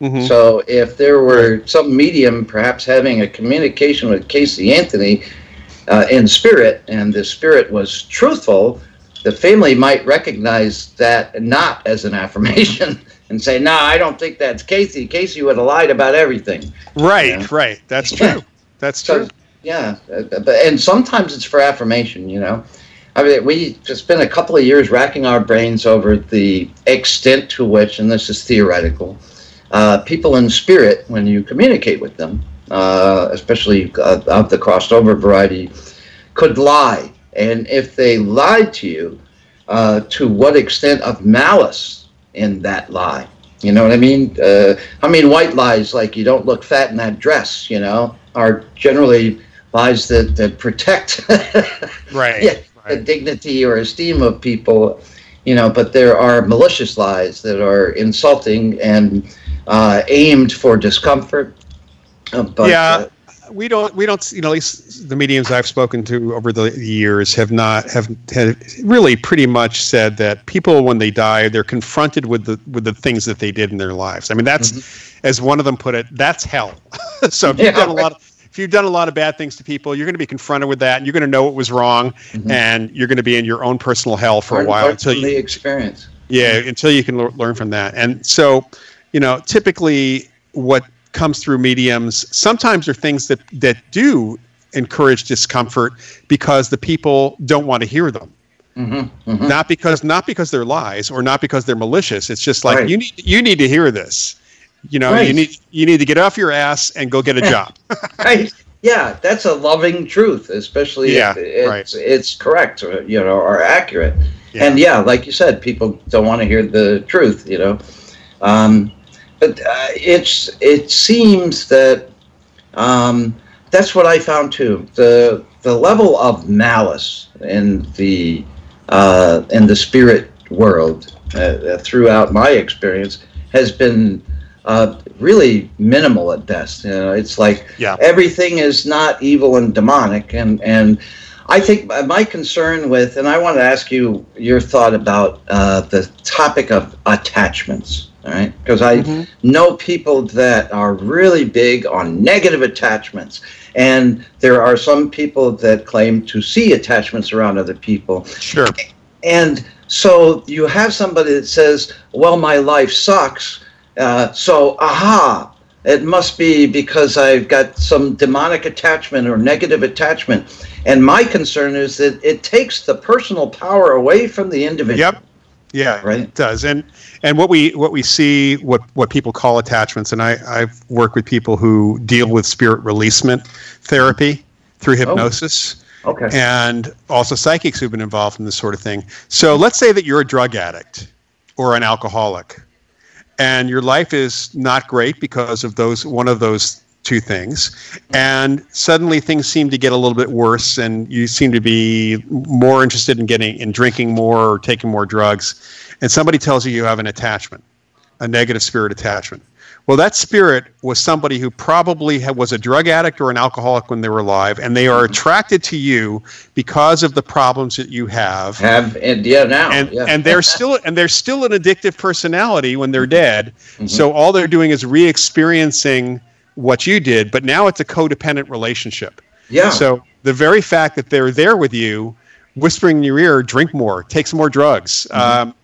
Mhm. So if there were some medium perhaps having a communication with Casey Anthony uh, in spirit, and the spirit was truthful, the family might recognize that not as an affirmation and say, "No, I don't think that's Casey. Casey would have lied about everything." Right, Yeah. right. That's true. That's So, true. yeah, uh, but and sometimes it's for affirmation. You know, I mean, we just spent a couple of years racking our brains over the extent to which, and this is theoretical, uh, people in spirit, when you communicate with them, uh, especially uh, of the crossed over variety, could lie, and if they lied to you, uh, to what extent of malice in that lie? You know what I mean? Uh, I mean, white lies like you don't look fat in that dress, you know, are generally lies that, that protect Right. yeah, the dignity or esteem of people, you know, but there are malicious lies that are insulting and uh, aimed for discomfort. Uh, but, Yeah. We don't. We don't. You know, at least the mediums I've spoken to over the years have not have, have really pretty much said that people, when they die, they're confronted with the with the things that they did in their lives. I mean, that's as one of them put it. That's hell. so if you've Mm-hmm. Done a lot. Of, if you've done a lot of bad things to people, you're going to be confronted with that, and you're going to know what was wrong, Mm-hmm. and you're going to be in your own personal hell for a while until you the experience. Yeah, until you can l- learn from that. And so, you know, typically what comes through mediums sometimes are things that that do encourage discomfort because the people don't want to hear them. Mm-hmm, Not because not because they're lies or not because they're malicious. It's just like Right. you need you need to hear this. You know, you need you need to get off your ass and go get a job. Right. yeah, that's a loving truth, especially Yeah, if it's, right. it's correct, or, you know, or accurate. Yeah. And yeah, like you said, people don't want to hear the truth, you know. Um, but uh, it's it seems that um, that's what I found too. The the level of malice in the uh, in the spirit world uh, throughout my experience has been uh, really minimal at best. You know, it's like Yeah. everything is not evil and demonic, and and I think my concern with, and I want to ask you your thought about uh, the topic of attachments. All right, because I Mhm. know people that are really big on negative attachments, and there are some people that claim to see attachments around other people. Sure. And so you have somebody that says, "Well, my life sucks." Uh, so, aha, it must be because I've got some demonic attachment or negative attachment. And my concern is that it takes the personal power away from the individual. Yep. Yeah, Right. it does. And and what we what we see what what people call attachments, and I I've worked with people who deal with spirit releasement therapy through oh. hypnosis. Okay. and also psychics who've been involved in this sort of thing. So let's say that you're a drug addict or an alcoholic, and your life is not great because of those one of those two things, and suddenly things seem to get a little bit worse, and you seem to be more interested in getting in drinking more or taking more drugs, and somebody tells you you have an attachment, a negative spirit attachment. Well, that spirit was somebody who probably had, was a drug addict or an alcoholic when they were alive, and they are attracted to you because of the problems that you have. Have and yeah now And, yeah. and they're still and they're still an addictive personality when they're dead. Mm-hmm. So all they're doing is re-experiencing what you did, but now it's a codependent relationship. yeah So the very fact that they're there with you, whispering in your ear, drink more, take some more drugs. Mm-hmm. Um,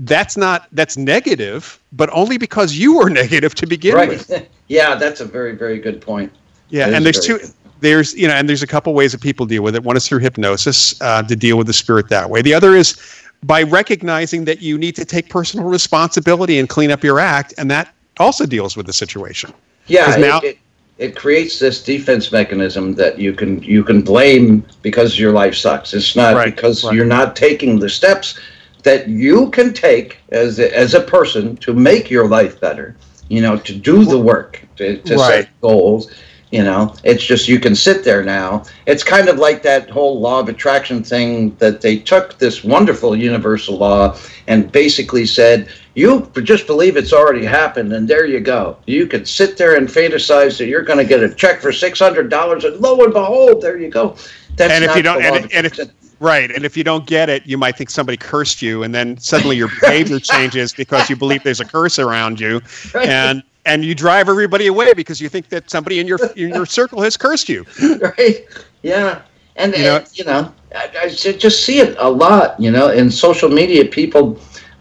that's not that's negative, but only because you were negative to begin with. right. yeah, that's a very very good point. Yeah, That and there's two. There's you know, and there's a couple ways that people deal with it. One is through hypnosis uh, to deal with the spirit that way. The other is by recognizing that you need to take personal responsibility and clean up your act, and that also deals with the situation. Yeah, 'Cause it, now- it, it creates this defense mechanism that you can you can blame because your life sucks. It's not Right, because right. you're not taking the steps that you can take as a, as a person to make your life better. You know, to do the work, to, to Right. set goals. You know, it's just you can sit there now. It's kind of like that whole law of attraction thing that they took this wonderful universal law and basically said, you just believe it's already happened, and there you go. You could sit there and fantasize that you're going to get a check for six hundred dollars, and lo and behold, there you go. That's And if you don't- and- and if- Right, and if you don't get it, you might think somebody cursed you, and then suddenly your behavior changes because you believe there's a curse around you, Right. and and you drive everybody away because you think that somebody in your in your circle has cursed you. right? Yeah, and You know- know, you know I, I just see it a lot. You know, in social media, people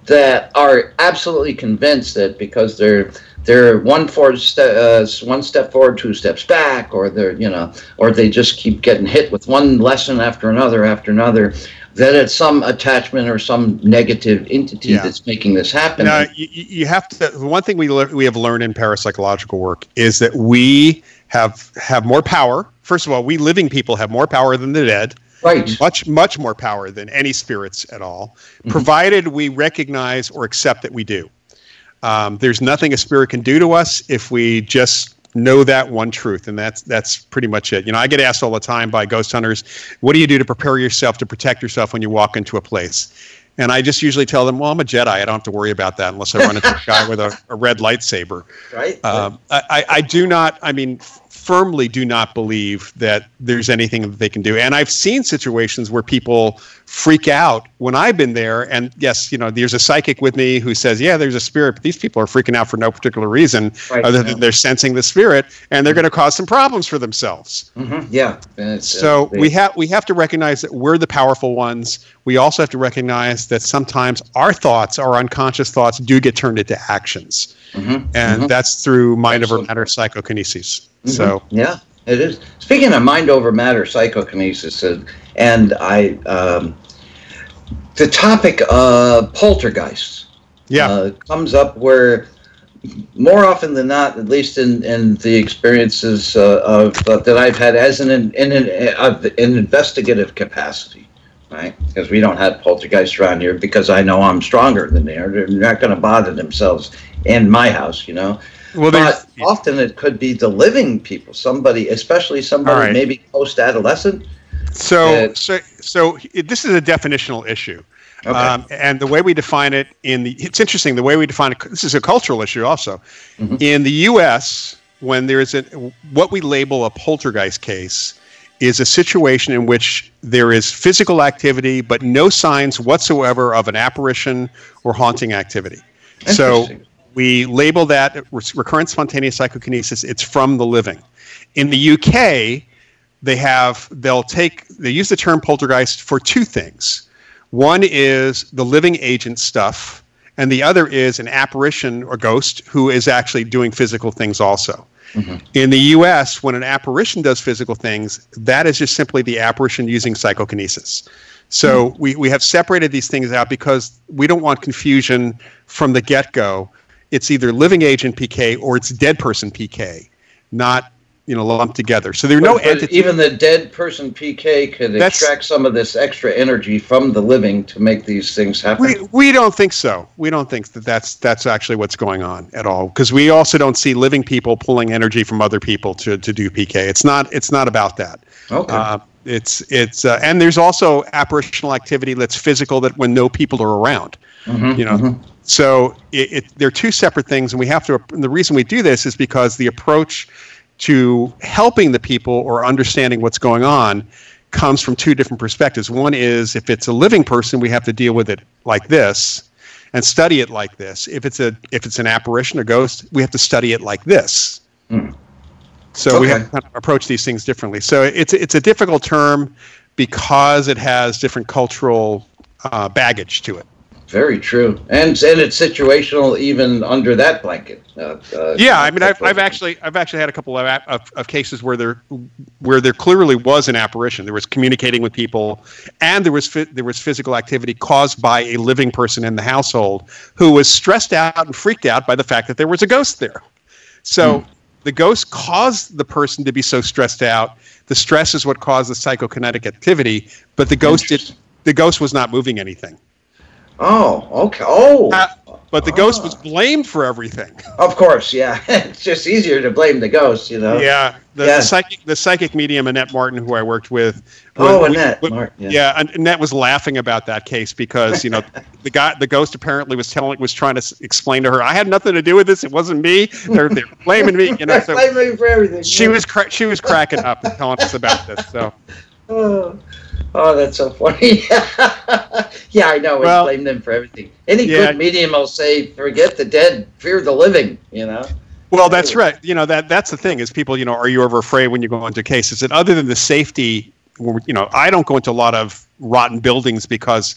that are absolutely convinced that because they're they're one for ste- uh, one step forward, two steps back, or they're you know, or they just keep getting hit with one lesson after another after another. That it's some attachment or some negative entity Yeah. that's making this happen. Now, you, you have to. The one thing we lear- we have learned in parapsychological work is that we have have more power. First of all, we living people have more power than the dead. Right? Much much more power than any spirits at all, provided we recognize or accept that we do. Um, there's nothing a spirit can do to us if we just know that one truth, and that's that's pretty much it. You know, I get asked all the time by ghost hunters, "What do you do to prepare yourself to protect yourself when you walk into a place?" And I just usually tell them, "Well, I'm a Jedi. I don't have to worry about that unless I run into a guy with a, a red lightsaber." Right? Um, I, I- I do not, I mean, firmly do not believe that there's anything that they can do. And I've seen situations where people freak out when I've been there. And yes, you know, there's a psychic with me who says, yeah, there's a spirit, but these people are freaking out for no particular reason Right, other yeah. than they're sensing the spirit and they're going to cause some problems for themselves. Mhm, yeah. uh, So they- we have we have to recognize that we're the powerful ones. We also have to recognize that sometimes our thoughts, our unconscious thoughts, do get turned into actions, Mhm, and mhm. that's through mind over matter psychokinesis. Mhm. So yeah, it is. Speaking of mind over matter psychokinesis, uh, and I, um, the topic of poltergeists yeah, uh, comes up where more often than not, at least in, in the experiences uh, of uh, that I've had as an in, in an, an investigative capacity, right? Because we don't have poltergeists around here because I know I'm stronger than they are. They're not going to bother themselves in my house, you know. Well, but often it could be the living people, somebody, especially somebody right. maybe post-adolescent. So, so, so this is a definitional issue. Okay. Um, and the way we define it in the, it's interesting, the way we define it, this is a cultural issue also. Mm-hmm. In the U.S., when there is a, what we label a poltergeist case is a situation in which there is physical activity, but no signs whatsoever of an apparition or haunting activity. So we label that recurrent spontaneous psychokinesis. It's from the living. In the UK, they have they'll take they use the term poltergeist for two things. One is the living agent stuff, and the other is an apparition or ghost who is actually doing physical things also. Mm-hmm. In the US, when an apparition does physical things, that is just simply the apparition using psychokinesis. So mm-hmm. we, we have separated these things out because we don't want confusion from the get go. It's either living agent PK or it's dead person PK, not you know lumped together. So there are but, no entities. Even the dead person PK could That's, extract some of this extra energy from the living to make these things happen. We, we don't think so. We don't think that that's that's actually what's going on at all. Because we also don't see living people pulling energy from other people to, to do PK. It's not it's not about that. Okay. Uh, it's it's uh, and there's also apparitional activity that's physical that when no people are around. Mm-hmm, you know. Mm-hmm. So it, it, they're two separate things, and we have to. And the reason we do this is because the approach to helping the people or understanding what's going on comes from two different perspectives. One is if it's a living person, we have to deal with it like this and study it like this. If it's a if it's an apparition, a ghost, we have to study it like this. Mm. So okay. we have to kind of approach these things differently. So it's it's a difficult term because it has different cultural uh, baggage to it. Very true, and and it's situational even under that blanket. Uh, uh, yeah, I mean, I've, I've actually I've actually had a couple of, of, of cases where there where there clearly was an apparition. There was communicating with people, and there was fi- there was physical activity caused by a living person in the household who was stressed out and freaked out by the fact that there was a ghost there. So. Mm. The ghost caused the person to be so stressed out. The stress is what caused the psychokinetic activity, but the ghost did, the ghost was not moving anything. Oh, okay. Oh. Uh, but the ghost was blamed for everything. Of course, yeah. it's just easier to blame the ghost, you know. Yeah. The, yeah. the psychic, the psychic medium Annette Martin, who I worked with. Oh, Annette. We, Martin, yeah. yeah, Annette was laughing about that case because you know the guy, the ghost apparently was telling, was trying to explain to her, I had nothing to do with this. It wasn't me. They're, they're blaming me. You know, so blaming me for everything. She was cra- she was cracking up and telling us about this. So. Oh. Oh, that's so funny. yeah, I know. We well, blame them for everything. Any yeah. good medium will say, "Forget the dead, fear the living." You know. Well, that's right. You know that that's the thing is people. You know, are you ever afraid when you go into cases? And other than the safety, you know, I don't go into a lot of rotten buildings because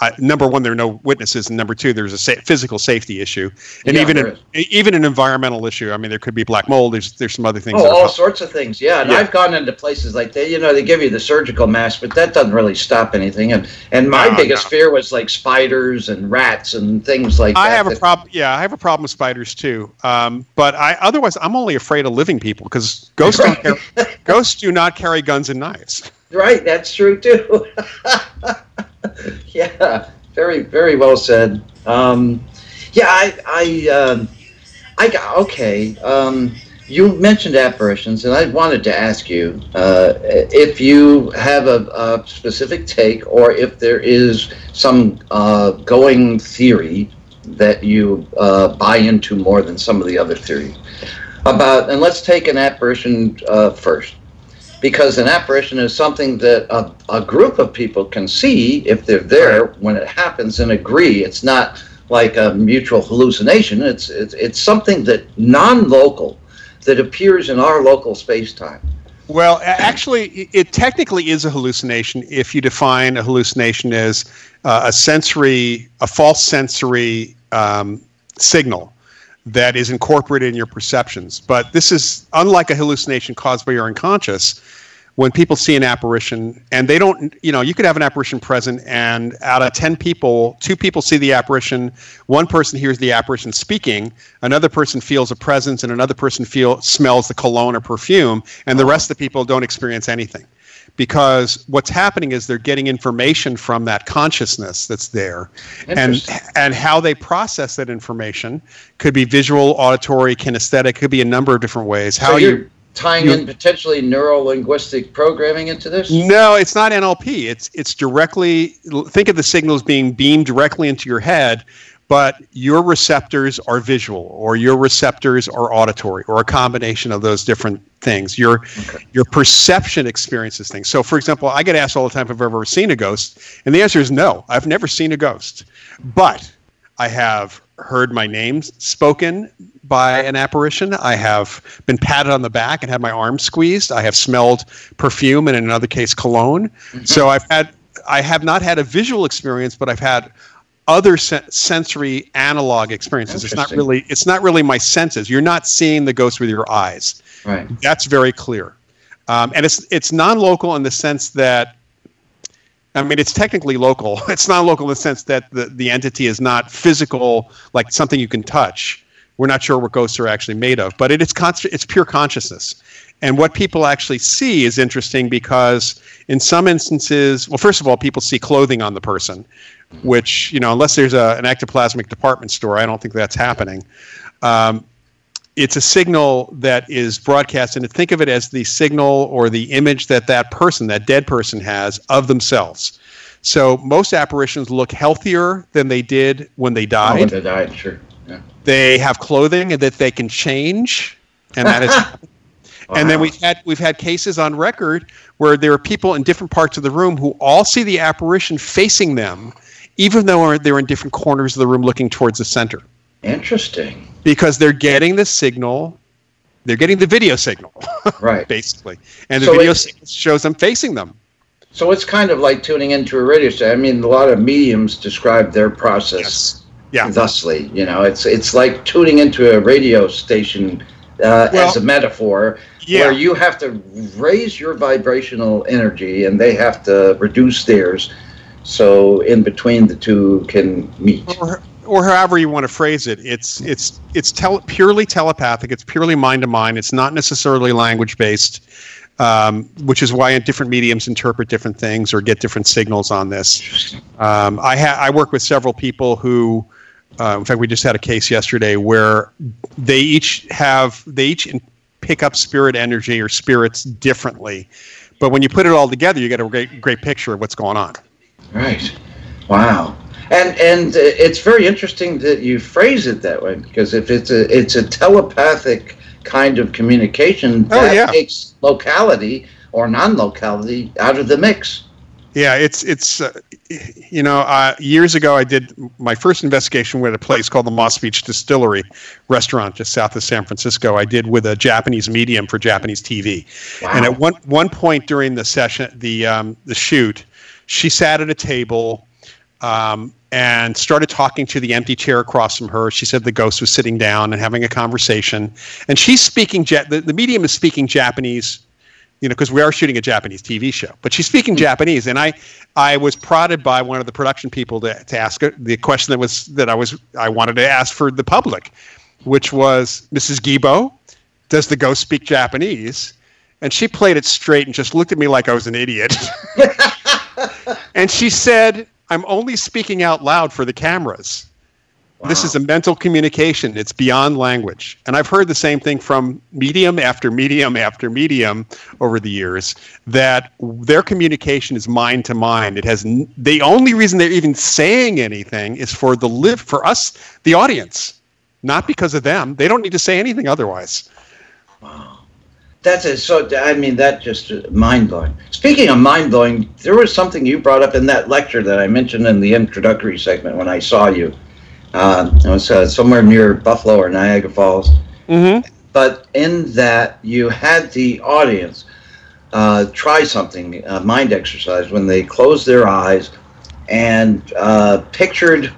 uh, number one, there are no witnesses, and number two, there's a sa- physical safety issue, and yeah, even an, even an environmental issue. I mean, there could be black mold. There's there's some other things. Oh, all sorts of things. Yeah, and yeah. I've gone into places like that. You know, they give you the surgical mask, but that doesn't really stop anything. And and my no, biggest no. fear was like spiders and rats and things like I that. I have a problem. Yeah, I have a problem with spiders too. Um, but I otherwise I'm only afraid of living people because ghosts right. don't carry, ghosts do not carry guns and knives. Right, that's true too. yeah, very very well said. Um, yeah, I I um, I got okay. Um, you mentioned apparitions, and I wanted to ask you uh, if you have a, a, specific take, or if there is some uh, going theory that you uh, buy into more than some of the other theories about. And let's take an apparition uh, first because an apparition is something that a, a group of people can see if they're there right. when it happens and agree. It's not like a mutual hallucination. It's it's, it's something that non-local that appears in our local space-time. Well, actually, it technically is a hallucination if you define a hallucination as uh, a sensory, a false sensory um, signal that is incorporated in your perceptions. But this is unlike a hallucination caused by your unconscious, when people see an apparition and they don't, you know, you could have an apparition present and out of 10 people, two people see the apparition, one person hears the apparition speaking, another person feels a presence, and another person feel smells the cologne or perfume, and the rest of the people don't experience anything. Because what's happening is they're getting information from that consciousness that's there, and and how they process that information could be visual, auditory, kinesthetic, could be a number of different ways. How so you tying in potentially neuro linguistic programming into this? No, it's not NLP. It's it's directly think of the signals being beamed directly into your head, but your receptors are visual or your receptors are auditory or a combination of those different things. Your okay. your perception experiences things. So for example, I get asked all the time if I've ever seen a ghost, and the answer is no. I've never seen a ghost. But I have heard my name spoken by an apparition. I have been patted on the back and had my arm squeezed. I have smelled perfume and in another case cologne. Mm-hmm. So I've had I have not had a visual experience, but I've had other sensory analog experiences. It's not really it's not really my senses. You're not seeing the ghost with your eyes. Right. That's very clear. Um, and it's it's non-local in the sense that I mean, it's technically local. It's not local in the sense that the, the entity is not physical, like something you can touch. We're not sure what ghosts are actually made of, but it, it is constant. It's pure consciousness. And what people actually see is interesting because in some instances, well, first of all, people see clothing on the person, which you know, unless there's a, an ectoplasmic department store, I don't think that's happening. Um, it's a signal that is broadcast and think of it as the signal or the image that that person that dead person has of themselves so most apparitions look healthier than they did when they died oh, when they died sure yeah. they have clothing that they can change and that is wow. and then we've had we've had cases on record where there are people in different parts of the room who all see the apparition facing them even though they're in different corners of the room looking towards the center Interesting. Because they're getting the signal, they're getting the video signal, right? Basically, and the so video it, shows them facing them. So it's kind of like tuning into a radio station. I mean, a lot of mediums describe their process yes. yeah. thusly. You know, it's it's like tuning into a radio station uh, well, as a metaphor, yeah. where you have to raise your vibrational energy and they have to reduce theirs, so in between the two can meet. Or, or however you want to phrase it, it's it's it's tele- purely telepathic. It's purely mind to mind. It's not necessarily language based, um, which is why different mediums interpret different things or get different signals on this. Um, I ha- I work with several people who, uh, in fact, we just had a case yesterday where they each have they each pick up spirit energy or spirits differently, but when you put it all together, you get a great great picture of what's going on. Right. Wow and and it's very interesting that you phrase it that way because if it's a it's a telepathic kind of communication oh, that yeah. takes locality or non-locality out of the mix yeah it's it's uh, you know uh, years ago i did my first investigation with a place called the moss beach distillery restaurant just south of san francisco i did with a japanese medium for japanese tv wow. and at one one point during the session the um, the shoot she sat at a table um, and started talking to the empty chair across from her. She said the ghost was sitting down and having a conversation, and she's speaking. the, the medium is speaking Japanese, you know, because we are shooting a Japanese TV show. But she's speaking mm-hmm. Japanese, and I, I was prodded by one of the production people to, to ask her the question that was that I was I wanted to ask for the public, which was Mrs. Gibo, does the ghost speak Japanese? And she played it straight and just looked at me like I was an idiot. and she said, I'm only speaking out loud for the cameras. Wow. This is a mental communication. It's beyond language. And I've heard the same thing from medium after medium after medium over the years that their communication is mind to mind. It has n- the only reason they're even saying anything is for the live for us, the audience, not because of them. They don't need to say anything otherwise. Wow. That's it. So I mean, that just mind blowing. Speaking of mind blowing, there was something you brought up in that lecture that I mentioned in the introductory segment when I saw you. Uh, it was uh, somewhere near Buffalo or Niagara Falls. Mm-hmm. But in that, you had the audience uh, try something, a mind exercise, when they closed their eyes and uh, pictured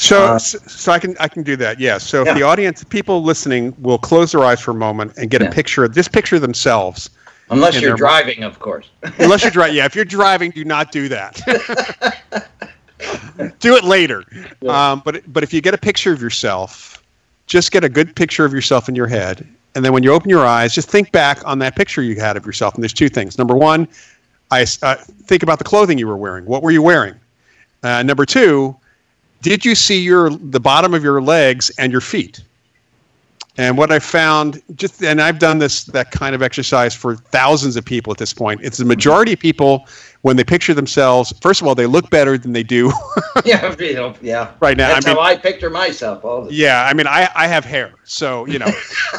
so, uh, so I can I can do that. Yeah. So yeah. if the audience, people listening, will close their eyes for a moment and get yeah. a picture, just picture themselves Unless you're driving, of course. unless you're driving, yeah. If you're driving, do not do that. do it later. Yeah. Um, but but if you get a picture of yourself, just get a good picture of yourself in your head, and then when you open your eyes, just think back on that picture you had of yourself. And there's two things. Number one, I uh, think about the clothing you were wearing. What were you wearing? Uh, number two, did you see your the bottom of your legs and your feet? And what I found, just and I've done this that kind of exercise for thousands of people at this point. It's the majority of people when they picture themselves. First of all, they look better than they do. yeah, yeah. Right now, that's I mean, how I picture myself. All the yeah, I mean, I I have hair, so you know,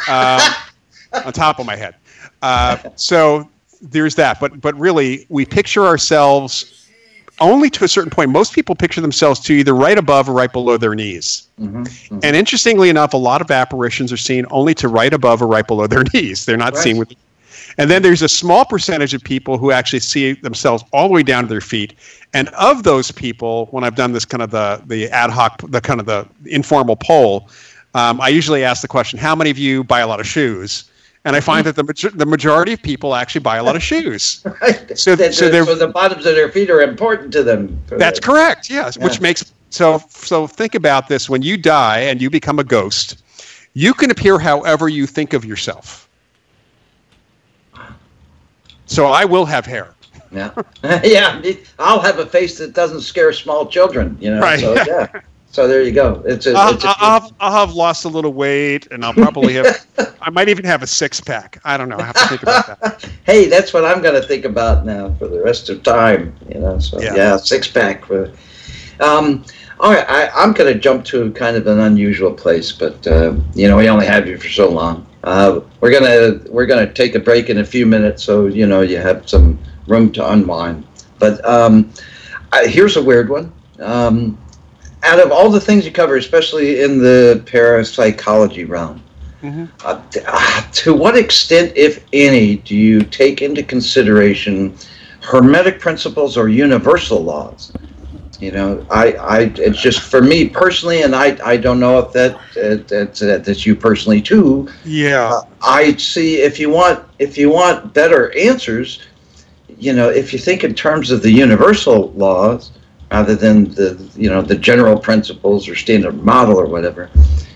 uh, on top of my head. Uh, so there's that. But but really, we picture ourselves only to a certain point. Most people picture themselves to either right above or right below their knees. Mm-hmm, mm-hmm. And interestingly enough, a lot of apparitions are seen only to right above or right below their knees. They're not right. seen with. And then there's a small percentage of people who actually see themselves all the way down to their feet. And of those people, when I've done this kind of the the ad hoc, the kind of the informal poll, um, I usually ask the question, "How many of you buy a lot of shoes?" And I find that the the majority of people actually buy a lot of shoes. right. So, so, so the bottoms of their feet are important to them. That's correct. Yes, yeah. which makes so so. Think about this: when you die and you become a ghost, you can appear however you think of yourself. So I will have hair. Yeah, yeah. I'll have a face that doesn't scare small children. You know. Right. So, yeah. So there you go. It's a, I'll, it's a I'll, have, I'll, have, lost a little weight, and I'll probably have. I might even have a six pack. I don't know. I have to think about that. hey, that's what I'm going to think about now for the rest of time. You know, so yeah, yeah six pack. For, um, all right, I, am going to jump to kind of an unusual place, but uh, you know, we only have you for so long. Uh, we're gonna we're gonna take a break in a few minutes, so you know you have some room to unwind. But um, I, here's a weird one. Um, out of all the things you cover, especially in the parapsychology realm, mm-hmm. uh, uh, to what extent, if any, do you take into consideration hermetic principles or universal laws? You know, I, I, it's just for me personally, and I, I don't know if that, uh, that's, that's you personally too. Yeah. Uh, I see if you want, if you want better answers, you know, if you think in terms of the universal laws, rather than the you know the general principles or standard model or whatever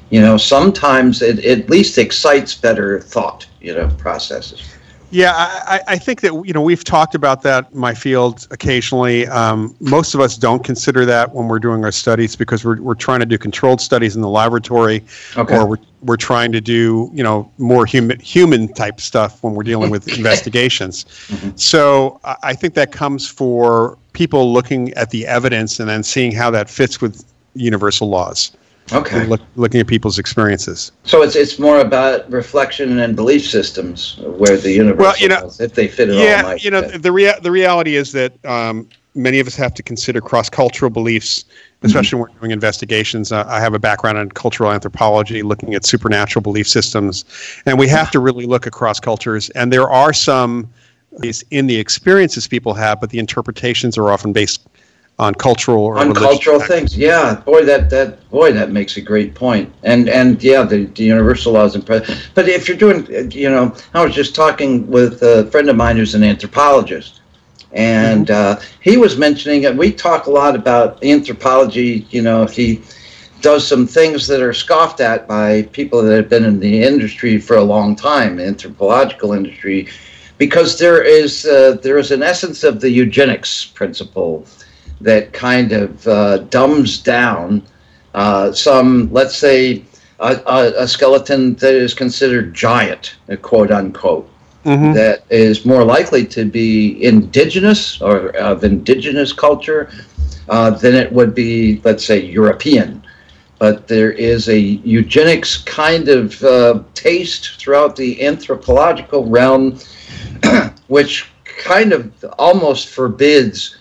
you know sometimes it, it at least excites better thought you know processes yeah I, I think that you know we've talked about that in my field occasionally um, most of us don't consider that when we're doing our studies because we're, we're trying to do controlled studies in the laboratory okay. or we're, we're trying to do you know more human human type stuff when we're dealing with investigations mm-hmm. so I think that comes for people looking at the evidence and then seeing how that fits with universal laws. Okay. Look, looking at people's experiences. So it's it's more about reflection and belief systems where the universe well, you know, laws, if they fit it yeah, all. Yeah, you know, the rea- the reality is that um, many of us have to consider cross cultural beliefs, especially mm-hmm. when we're doing investigations. Uh, I have a background in cultural anthropology, looking at supernatural belief systems, and we have to really look across cultures. And there are some in the experiences people have, but the interpretations are often based on cultural or on cultural things. Yeah, boy, that that boy, that makes a great point. And and yeah, the, the universal laws and but if you're doing, you know, I was just talking with a friend of mine who's an anthropologist, and mm-hmm. uh, he was mentioning it. We talk a lot about anthropology. You know, if he does some things that are scoffed at by people that have been in the industry for a long time, anthropological industry because there is uh, there is an essence of the eugenics principle that kind of uh, dumbs down uh, some, let's say, a, a, a, skeleton that is considered giant, quote unquote, mm-hmm. that is more likely to be indigenous or of indigenous culture uh, than it would be, let's say, European. But there is a eugenics kind of uh, taste throughout the anthropological realm which kind of almost forbids,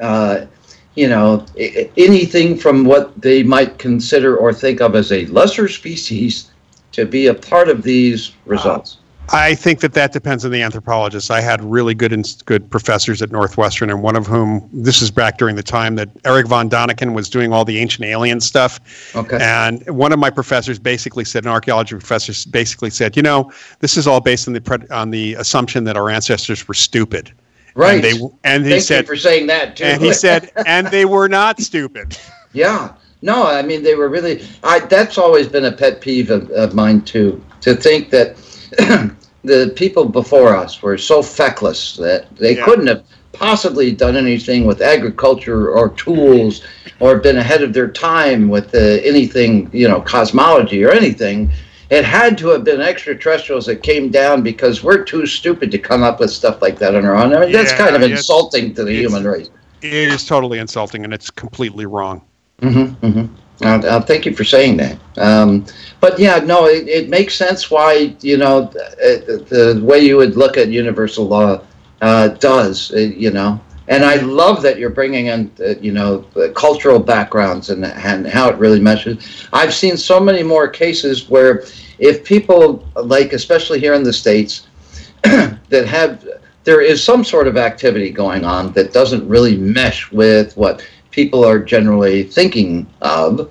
uh, you know, anything from what they might consider or think of as a lesser species to be a part of these results. I think that that depends on the anthropologist. I had really good and good professors at Northwestern, and one of whom this is back during the time that Eric von Daniken was doing all the ancient alien stuff. Okay. And one of my professors basically said, an archaeology professor basically said, you know, this is all based on the pre- on the assumption that our ancestors were stupid. Right. And, they, and he Thank said, you for saying that too. and he said, and they were not stupid. Yeah. No, I mean they were really. I that's always been a pet peeve of, of mine too. To think that the people before us were so feckless that they Yeah. couldn't have possibly done anything with agriculture or tools or been ahead of their time with uh, anything, you know, cosmology or anything. It had to have been extraterrestrials that came down because we're too stupid to come up with stuff like that on our own. I mean, that's kind of insulting to the human race. It is totally insulting, and it's completely wrong. Mm-hmm, mm-hmm. Uh, uh, thank you for saying that. Um, but yeah, no, it, it makes sense why you know the, the way you would look at universal law uh, does. Uh, you know, and I love that you're bringing in uh, you know the cultural backgrounds and and how it really meshes. I've seen so many more cases where if people like, especially here in the states, that have there is some sort of activity going on that doesn't really mesh with what people are generally thinking of.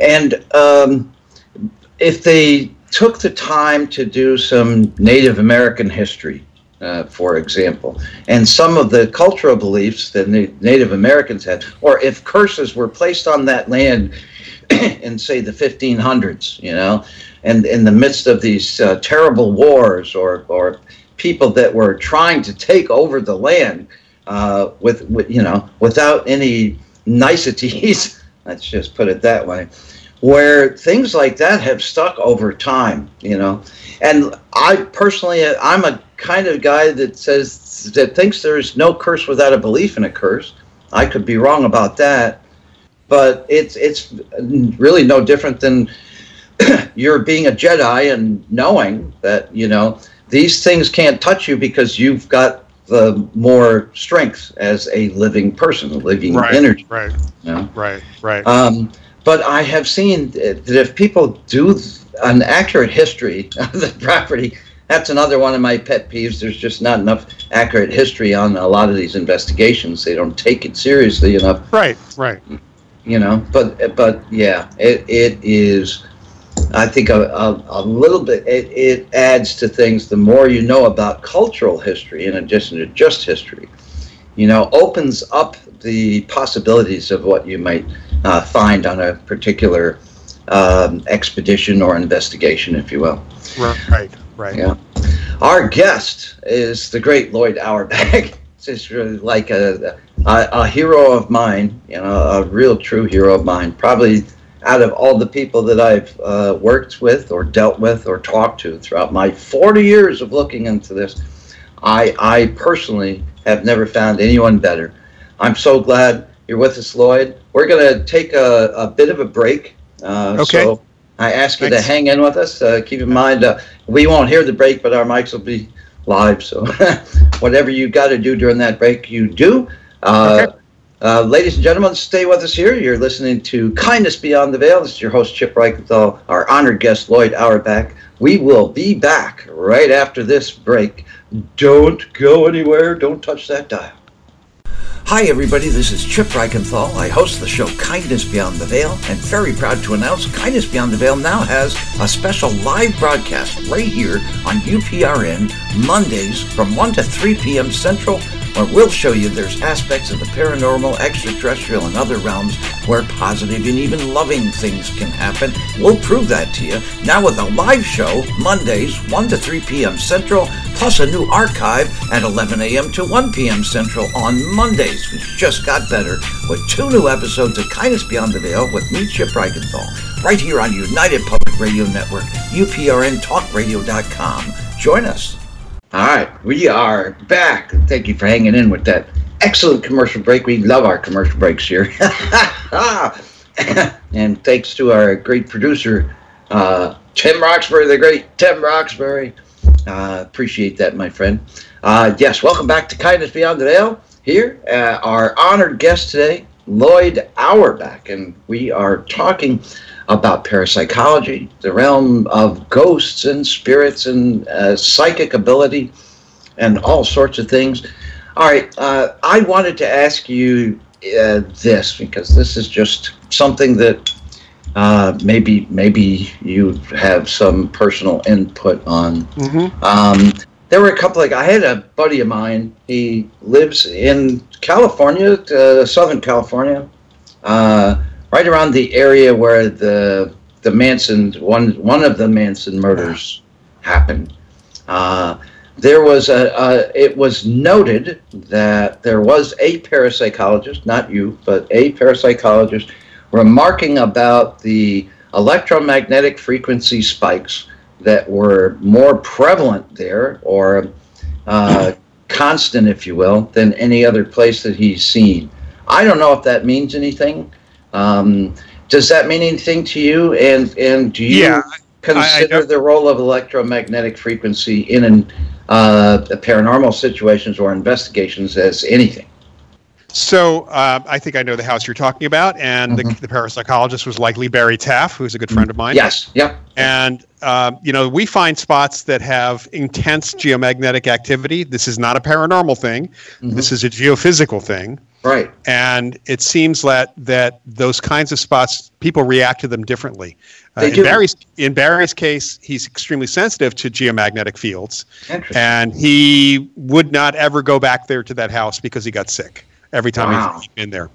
And um, if they took the time to do some Native American history, uh, for example, and some of the cultural beliefs that Na- Native Americans had, or if curses were placed on that land in, say, the 1500s, you know, and in the midst of these uh, terrible wars or, or people that were trying to take over the land uh, with, with, you know, without any niceties, let's just put it that way, where things like that have stuck over time, you know. And I personally, I'm a kind of guy that says, that thinks there's no curse without a belief in a curse. I could be wrong about that, but it's it's really no different than you're being a Jedi and knowing that you know these things can't touch you because you've got the more strength as a living person, a living Right, energy. right, You know? right, right. Um, but I have seen that if people do an accurate history of the property, that's another one of my pet peeves. There's just not enough accurate history on a lot of these investigations. They don't take it seriously enough right, right. You know but but yeah it, it is i think a, a, a little bit it, it adds to things the more you know about cultural history in addition to just history you know opens up the possibilities of what you might uh, find on a particular um, expedition or investigation if you will Right, right. yeah. Our guest is the great Lloyd Auerbach. It's really like a, a a hero of mine, you know, a real true hero of mine. Probably out of all the people that I've uh, worked with or dealt with or talked to throughout my 40 years of looking into this, I I personally have never found anyone better. I'm so glad you're with us, Lloyd. We're gonna take a, a bit of a break. Uh, Okay. So I ask you Thanks. to hang in with us. Uh, keep in mind, uh, we won't hear the break, but our mics will be live. So whatever you got to do during that break, you do. Uh, Okay. uh, ladies and gentlemen, stay with us here. You're listening to Kindness Beyond the Veil. This is your host, Chip Reichenthal, our honored guest, Lloyd Auerbach. We will be back right after this break. Don't go anywhere. Don't touch that dial. Hi, everybody. This is Chip Reichenthal. I host the show Kindness Beyond the Veil, and very proud to announce Kindness Beyond the Veil now has a special live broadcast right here on UPRN Mondays from 1 to 3 p.m. Central, where we'll show you there's aspects of the paranormal, extraterrestrial, and other realms where positive and even loving things can happen. We'll prove that to you now with a live show Mondays 1 to 3 p.m. Central, plus a new archive at 11 a.m. to 1 p.m. Central on Mondays, which just got better with two new episodes of Kindness Beyond the Veil with me, Chip Reichenthal, right here on United Public Radio Network, UPRNTalkRadio.com. Join us. All right, we are back. Thank you for hanging in with that excellent commercial break. We love our commercial breaks here. and thanks to our great producer, uh, Tim Roxbury, the great Tim Roxbury. Uh, appreciate that, my friend. Uh, yes, welcome back to Kindness Beyond the Veil. Here, uh, our honored guest today, Lloyd Auerbach, and we are talking about parapsychology, the realm of ghosts and spirits and uh, psychic ability, and all sorts of things. All right, uh, I wanted to ask you uh, this because this is just something that uh, maybe maybe you have some personal input on. Mm-hmm. Um, there were a couple like I had a buddy of mine. He lives in California, uh, Southern California, uh, right around the area where the the Manson one one of the Manson murders happened. Uh, there was a, it was noted that there was a parapsychologist, not you, but a parapsychologist remarking about the electromagnetic frequency spikes that were more prevalent there or uh, constant, if you will, than any other place that he's seen. I don't know if that means anything. Um, does that mean anything to you? And and do you Yeah, consider I- I- the role of electromagnetic frequency in an, uh, paranormal situations or investigations as anything? So uh, I think I know the house you're talking about, and the, the parapsychologist was likely Barry Taff, who's a good friend of mine. Yes. Yep. And um, you know, we find spots that have intense geomagnetic activity. This is not a paranormal thing. This is a geophysical thing. Right. And it seems that that those kinds of spots, people react to them differently. Uh, They in do. Barry's in Barry's case, he's extremely sensitive to geomagnetic fields, and he would not ever go back there to that house because he got sick every time Wow. he's been there.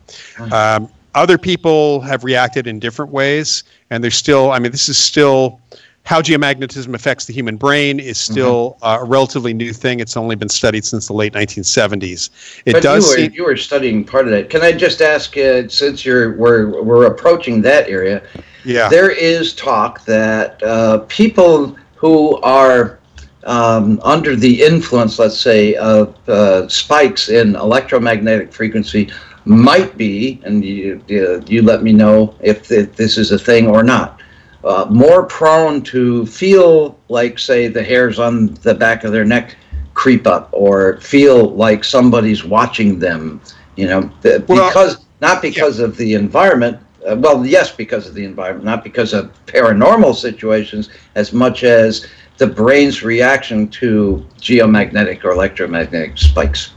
Um, other people have reacted in different ways, and there's still. I mean, this is still how geomagnetism affects the human brain is Mm-hmm. still uh, a relatively new thing. It's only been studied since the late 1970s. It but does you were, seem, you were studying part of that. Can I just ask, uh, since you're we're we're approaching that area, yeah. there is talk that uh, people who are um, under the influence, let's say, of uh, spikes in electromagnetic frequency might be, and you, you, you let me know if th- this is a thing or not, uh, more prone to feel like, say, the hairs on the back of their neck creep up or feel like somebody's watching them, you know, th- Well, because not because of the environment. Uh, well, yes, because of the environment, not because of paranormal situations, as much as the brain's reaction to geomagnetic or electromagnetic spikes.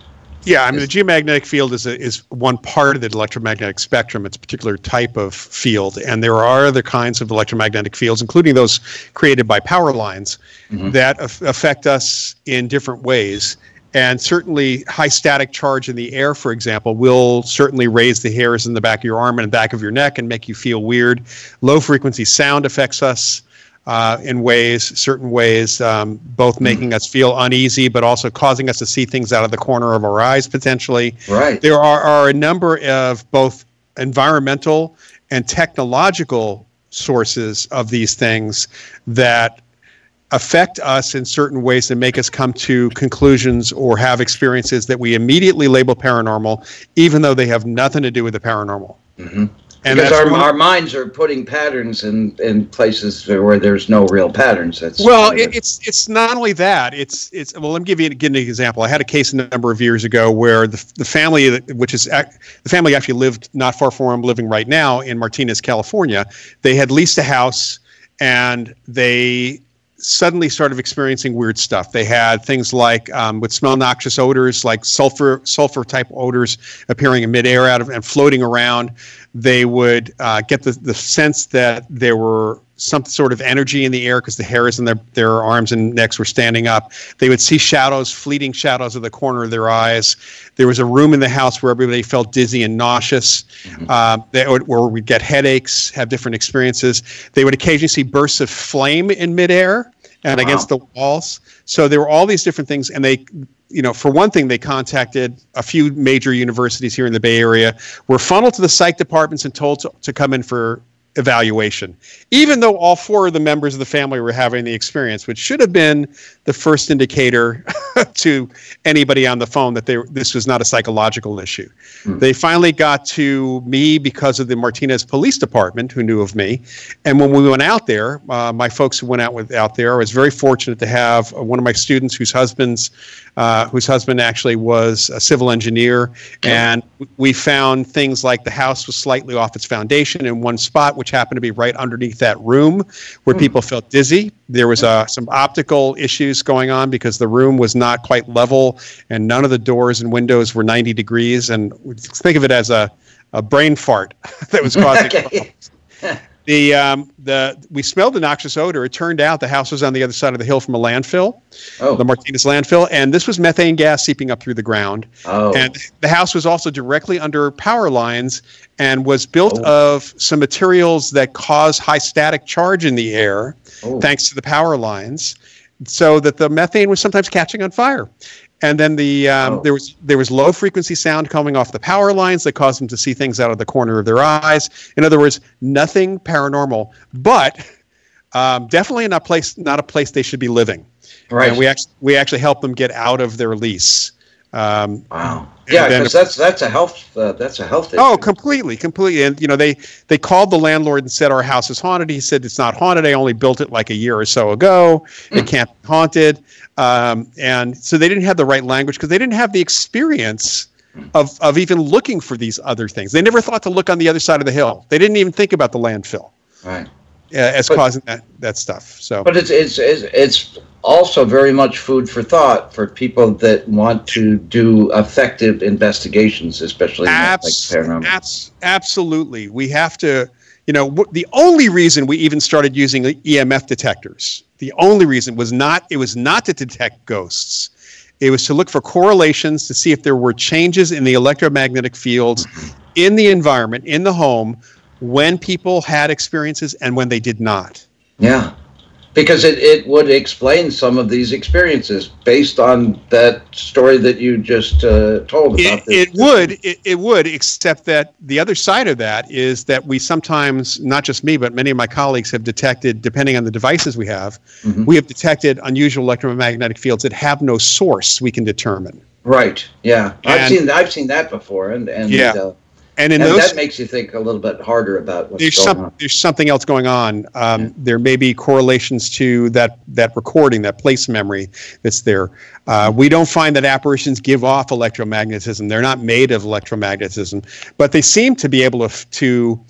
Yeah, I mean the geomagnetic field is a, is one part of the electromagnetic spectrum. It's a particular type of field, and there are other kinds of electromagnetic fields, including those created by power lines, mm-hmm. that af- affect us in different ways. And certainly, high static charge in the air, for example, will certainly raise the hairs in the back of your arm and the back of your neck and make you feel weird. Low frequency sound affects us uh, in ways, certain ways, um, both making us feel uneasy, but also causing us to see things out of the corner of our eyes potentially. Right. There are, are a number of both environmental and technological sources of these things that affect us in certain ways that make us come to conclusions or have experiences that we immediately label paranormal, even though they have nothing to do with the paranormal. Mhm. And because our, our minds are putting patterns in, in places where there's no real patterns. That's Well, kind of it, it's it's not only that. It's it's well. Let me give you give an example. I had a case a number of years ago where the, the family, that- which is the family, actually lived not far from where I'm living right now in Martinez, California. They had leased a house, and they suddenly started experiencing weird stuff. They had things like um, would smell noxious odors, like sulfur sulfur type odors appearing in midair out of and floating around. They would uh, get the, the sense that there were some sort of energy in the air because the hairs in their, their arms and necks were standing up. They would see shadows, fleeting shadows of the corner of their eyes. There was a room in the house where everybody felt dizzy and nauseous. Uh, they would, where we'd get headaches, have different experiences. They would occasionally see bursts of flame in midair and Wow. against the walls. So there were all these different things, and they, you know, for one thing, they contacted a few major universities here in the Bay Area, were funneled to the psych departments and told to, to come in for evaluation, even though all four of the members of the family were having the experience, which should have been the first indicator to anybody on the phone that they, this was not a psychological issue. They finally got to me because of the Martinez Police Department, who knew of me. And when we went out there, uh, my folks who went out with out there, I was very fortunate to have one of my students whose husband's uh, whose husband actually was a civil engineer. And we found things like the house was slightly off its foundation in one spot, which happened to be right underneath that room where people felt dizzy. There was uh, some optical issues going on because the room was not quite level and none of the doors and windows were 90 degrees. And think of it as a, a brain fart that was causing Okay. the um, the we smelled the noxious odor. It turned out the house was on the other side of the hill from a landfill, Oh. the Martinez landfill, and this was methane gas seeping up through the ground. Oh. And the house was also directly under power lines and was built Oh. of some materials that cause high static charge in the air, Oh. thanks to the power lines, so that the methane was sometimes catching on fire. And then the um, Oh. there was there was low frequency sound coming off the power lines that caused them to see things out of the corner of their eyes. In other words, nothing paranormal, but um, definitely not place not a place they should be living. Right. And we actually we actually helped them get out of their lease. Um, Wow. Yeah, because that's that's a health uh, that's a health issue. Oh, completely, completely. And you know, they they called the landlord and said our house is haunted. He said it's not haunted. I only built it like a year or so ago. It can't be haunted. Um, and so they didn't have the right language because they didn't have the experience of of even looking for these other things. They never thought to look on the other side of the hill. They didn't even think about the landfill Right. Uh, as But- causing that that stuff. So But it's, it's it's it's also very much food for thought for people that want to do effective investigations, especially in like paranormal. abs- absolutely. We have to, you know, w- the only reason we even started using EMF detectors, the only reason was not, it was not to detect ghosts. It was to look for correlations to see if there were changes in the electromagnetic fields in the environment, in the home, when people had experiences and when they did not. Yeah. Because it, it would explain some of these experiences based on that story that you just uh, told about. It, this- it would, it, it would, except that the other side of that is that we sometimes, not just me, but many of my colleagues have detected, depending on the devices we have, Mhm. we have detected unusual electromagnetic fields that have no source we can determine. Right. Yeah. I've seen I've seen that before, and and Yeah. uh, And and those, that makes you think a little bit harder about what's there's going some, on. there's something else going on. Um, There may be correlations to that that recording, that place memory that's there. Uh, we don't find that apparitions give off electromagnetism. They're not made of electromagnetism, but they seem to be able to to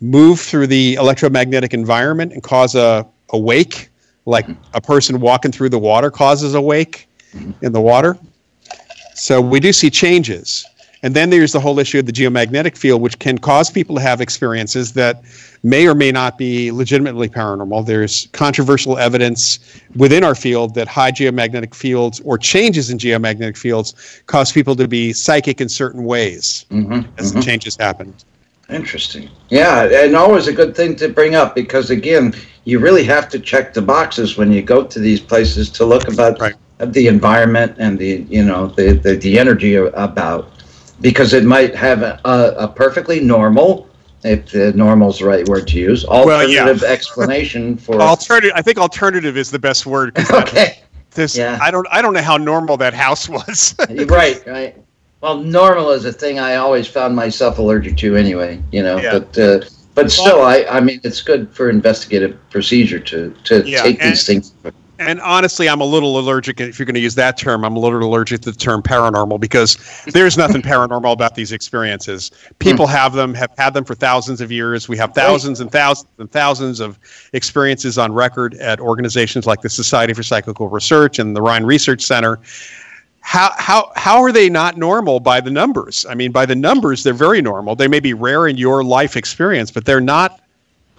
move through the electromagnetic environment and cause a, a wake, like a person walking through the water causes a wake in the water. So we do see changes. And then there's the whole issue of the geomagnetic field, which can cause people to have experiences that may or may not be legitimately paranormal. There's controversial evidence within our field that high geomagnetic fields or changes in geomagnetic fields cause people to be psychic in certain ways Mhm, as mhm. the changes happen. Interesting. Yeah, and always a good thing to bring up because again, you really have to check the boxes when you go to these places to look about Right. the environment and the you know the the, the energy about because it might have a, a, perfectly normal if the normal is the right word to use Well, yeah. alternative explanation for Alternative, I think alternative is the best word okay this- Yeah. I don't, I don't know how normal that house was. right right well normal is a thing i always found myself allergic to anyway you know Yeah. but uh, but still i i mean it's good for investigative procedure to to Yeah, take and- these things And honestly, I'm a little allergic, if you're going to use that term, I'm a little allergic to the term paranormal because there's nothing paranormal about these experiences. People hmm. have them, have had them for thousands of years. We have thousands and thousands and thousands of experiences on record at organizations like the Society for Psychical Research and the Rhine Research Center. How, how, how are they not normal by the numbers? I mean, by the numbers, they're very normal. They may be rare in your life experience, but they're not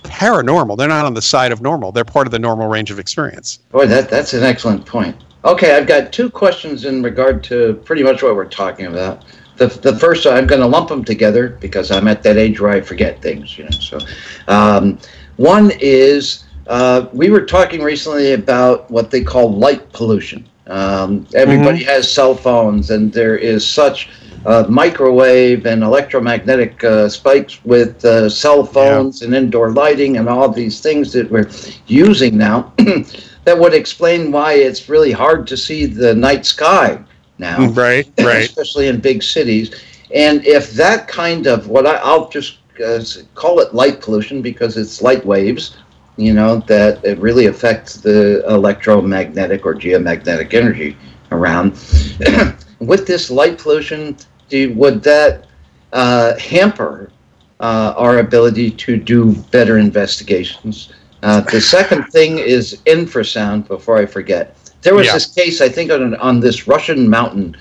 paranormal. They're not on the side of normal. They're part of the normal range of experience. boy that that's an excellent point okay i've got two questions in regard to pretty much what we're talking about the, the first i'm going to lump them together because i'm at that age where i forget things you know so um, one is uh, we were talking recently about what they call light pollution um, everybody has cell phones and there is such uh, microwave and electromagnetic uh, spikes with uh, cell phones and indoor lighting and all these things that we're using now that would explain why it's really hard to see the night sky now Right, right. especially in big cities. And if that kind of what I, I'll just uh, call it light pollution because it's light waves, you know, that it really affects the electromagnetic or geomagnetic energy around. With this light pollution, do, would that uh, hamper uh, our ability to do better investigations? Uh, the second thing is infrasound. Before I forget, there was Yeah. this case I think on on this Russian mountain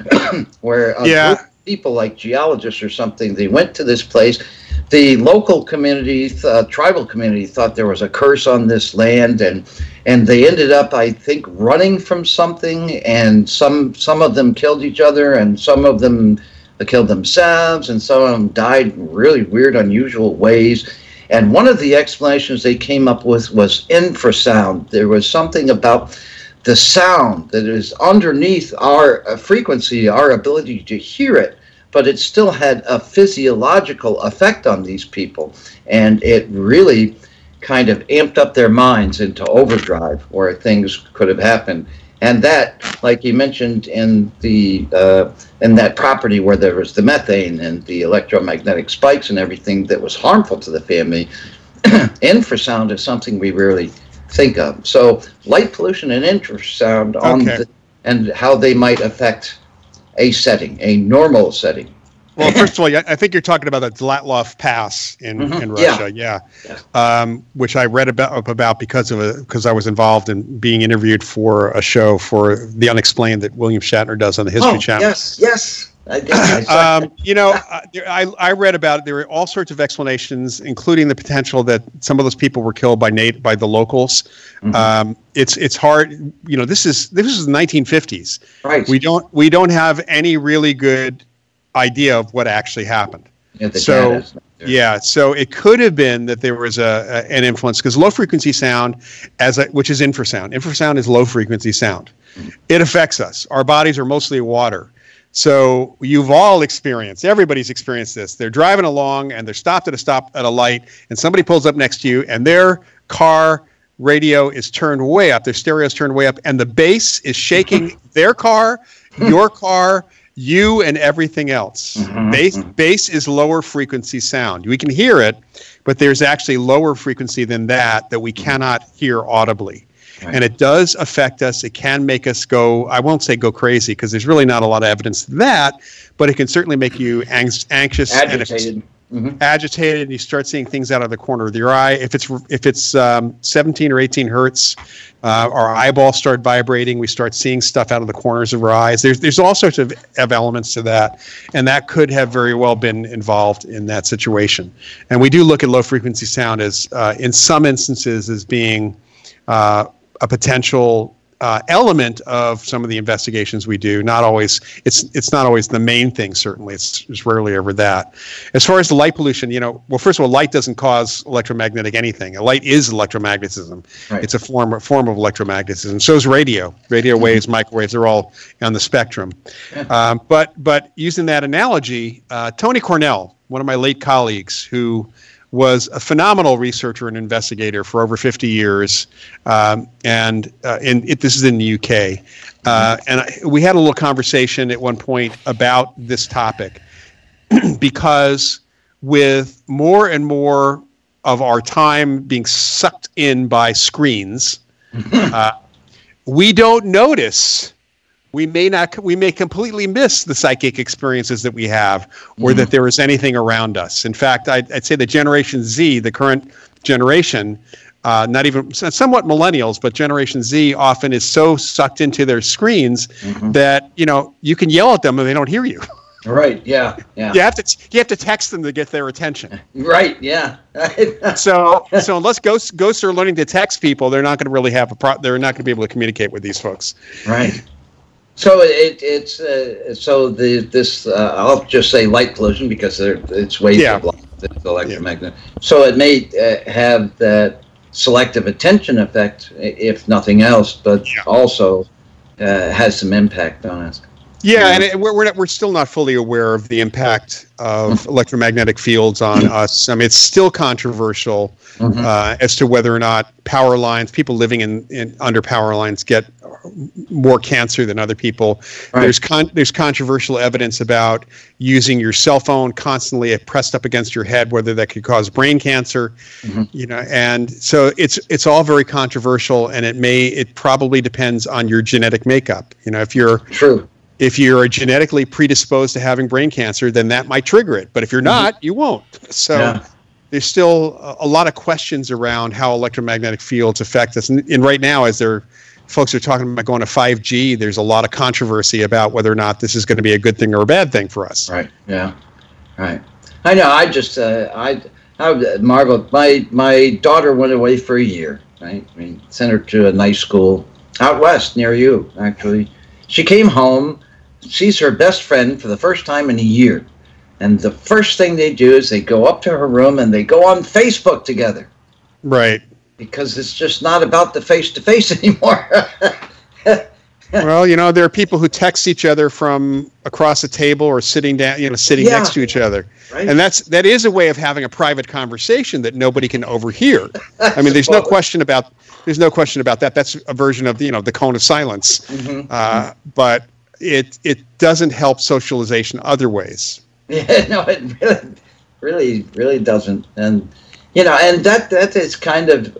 where Yeah. People like geologists or something they went to this place. The local community, uh, tribal community, thought there was a curse on this land, and and they ended up, I think, running from something, and some some of them killed each other, and some of them killed themselves, and some of them died in really weird, unusual ways. And one of the explanations they came up with was infrasound. There was something about the sound that is underneath our uh, frequency, our ability to hear it, but it still had a physiological effect on these people. And it really kind of amped up their minds into overdrive where things could have happened. And that, like you mentioned in the uh, in that property where there was the methane and the electromagnetic spikes and everything that was harmful to the family, infrasound is something we rarely think of. So light pollution and infrasound on Okay. the, and how they might affect a setting, a normal setting. Well, first of all, I think you're talking about the Dyatlov Pass in, Mhm. in Russia, yeah, Um, which I read about about because of because I was involved in being interviewed for a show for the Unexplained that William Shatner does on the History oh, Channel. yes, yes. I did. I saw Um, you know, uh, there, I, I read about it. There were all sorts of explanations, including the potential that some of those people were killed by nat- by the locals. Mhm. Um, it's it's hard. You know, this is this is the 1950s. right. We don't we don't have any really good idea of what actually happened. Yeah, so, data's not there. Yeah, so it could have been that there was a, a an influence because low frequency sound, as a, which is infrasound. Infrasound is low frequency sound. It affects us. Our bodies are mostly water. So you've all experienced, everybody's experienced this. They're driving along and they're stopped at a stop at a light, and somebody pulls up next to you, and their car radio is turned way up, their stereo is turned way up, and the bass is shaking their car, your car, you, and everything else. Mhm, Bass, mhm. bass is lower frequency sound. We can hear it, but there's actually lower frequency than that that we cannot hear audibly. Right. And it does affect us. It can make us go, I won't say go crazy because there's really not a lot of evidence of that, but it can certainly make you anx- anxious and if it's- agitated. Mhm. agitated and you start seeing things out of the corner of your eye if it's if it's um, 17 or 18 hertz uh, our eyeballs start vibrating we start seeing stuff out of the corners of our eyes there's there's all sorts of, of elements to that and that could have very well been involved in that situation and we do look at low frequency sound as uh, in some instances as being uh, a potential uh, element of some of the investigations we do. Not always. It's it's not always the main thing. Certainly, it's, it's rarely ever that. As far as the light pollution, you know, well, first of all, light doesn't cause electromagnetic anything. Light is electromagnetism. Right. It's a form a form of electromagnetism. So is radio. Radio waves, microwaves, they're all on the spectrum. Um, but but using that analogy, uh, Tony Cornell, one of my late colleagues, who was a phenomenal researcher and investigator for over 50 years, um, and uh, in it, this is in the UK. Uh, and I, we had a little conversation at one point about this topic because with more and more of our time being sucked in by screens, uh, we don't notice. We may not. We may completely miss the psychic experiences that we have, or that there is anything around us. In fact, I'd, I'd say the Generation Z, the current generation, uh, not even somewhat millennials, but Generation Z often is so sucked into their screens that you know you can yell at them and they don't hear you. Right. Yeah. Yeah. You have to you have to text them to get their attention. Right. Yeah. So so unless ghosts ghosts are learning to text people, they're not going to really have a pro- they're not going to be able to communicate with these folks. right. So it, it's uh, so the this uh, I'll just say light pollution because there, it's waves Yeah. of light, it's electromagnetic. So it may uh, have that selective attention effect, if nothing else, but Yeah. also uh, has some impact on us. Yeah, and it, we're we're, not, we're still not fully aware of the impact of electromagnetic fields on us. I mean, it's still controversial Mhm. uh, as to whether or not power lines, people living in, in under power lines, get more cancer than other people. Right. There's con- there's controversial evidence about using your cell phone constantly pressed up against your head, whether that could cause brain cancer. Mm-hmm. You know, and so it's it's all very controversial, and it may it probably depends on your genetic makeup. You know, if you're true if you're genetically predisposed to having brain cancer, then that might trigger it. But if you're mm-hmm. not, you won't. So yeah. there's still a, lot of questions around how electromagnetic fields affect us. And, and right now, as they're folks are talking about going to 5G, there's a lot of controversy about whether or not this is going to be a good thing or a bad thing for us. Right. Yeah. Right. I know. I just uh, I I marvel. My my daughter went away for a year. Right. I mean, sent her to a nice school out west near you, actually. She came home sees her best friend for the first time in a year. And the first thing they do is they go up to her room and they go on Facebook together. Right. Because it's just not about the face to face anymore. well, you know, there are people who text each other from across a table or sitting down, you know, sitting yeah. next to each other. Right. And that's that is a way of having a private conversation that nobody can overhear. I mean, there's no question about there's no question about that. That's a version of you know the cone of silence. Mm-hmm. Uh, but it it doesn't help socialization other ways. Yeah, no, it really, really, really doesn't. And you know, and that that is kind of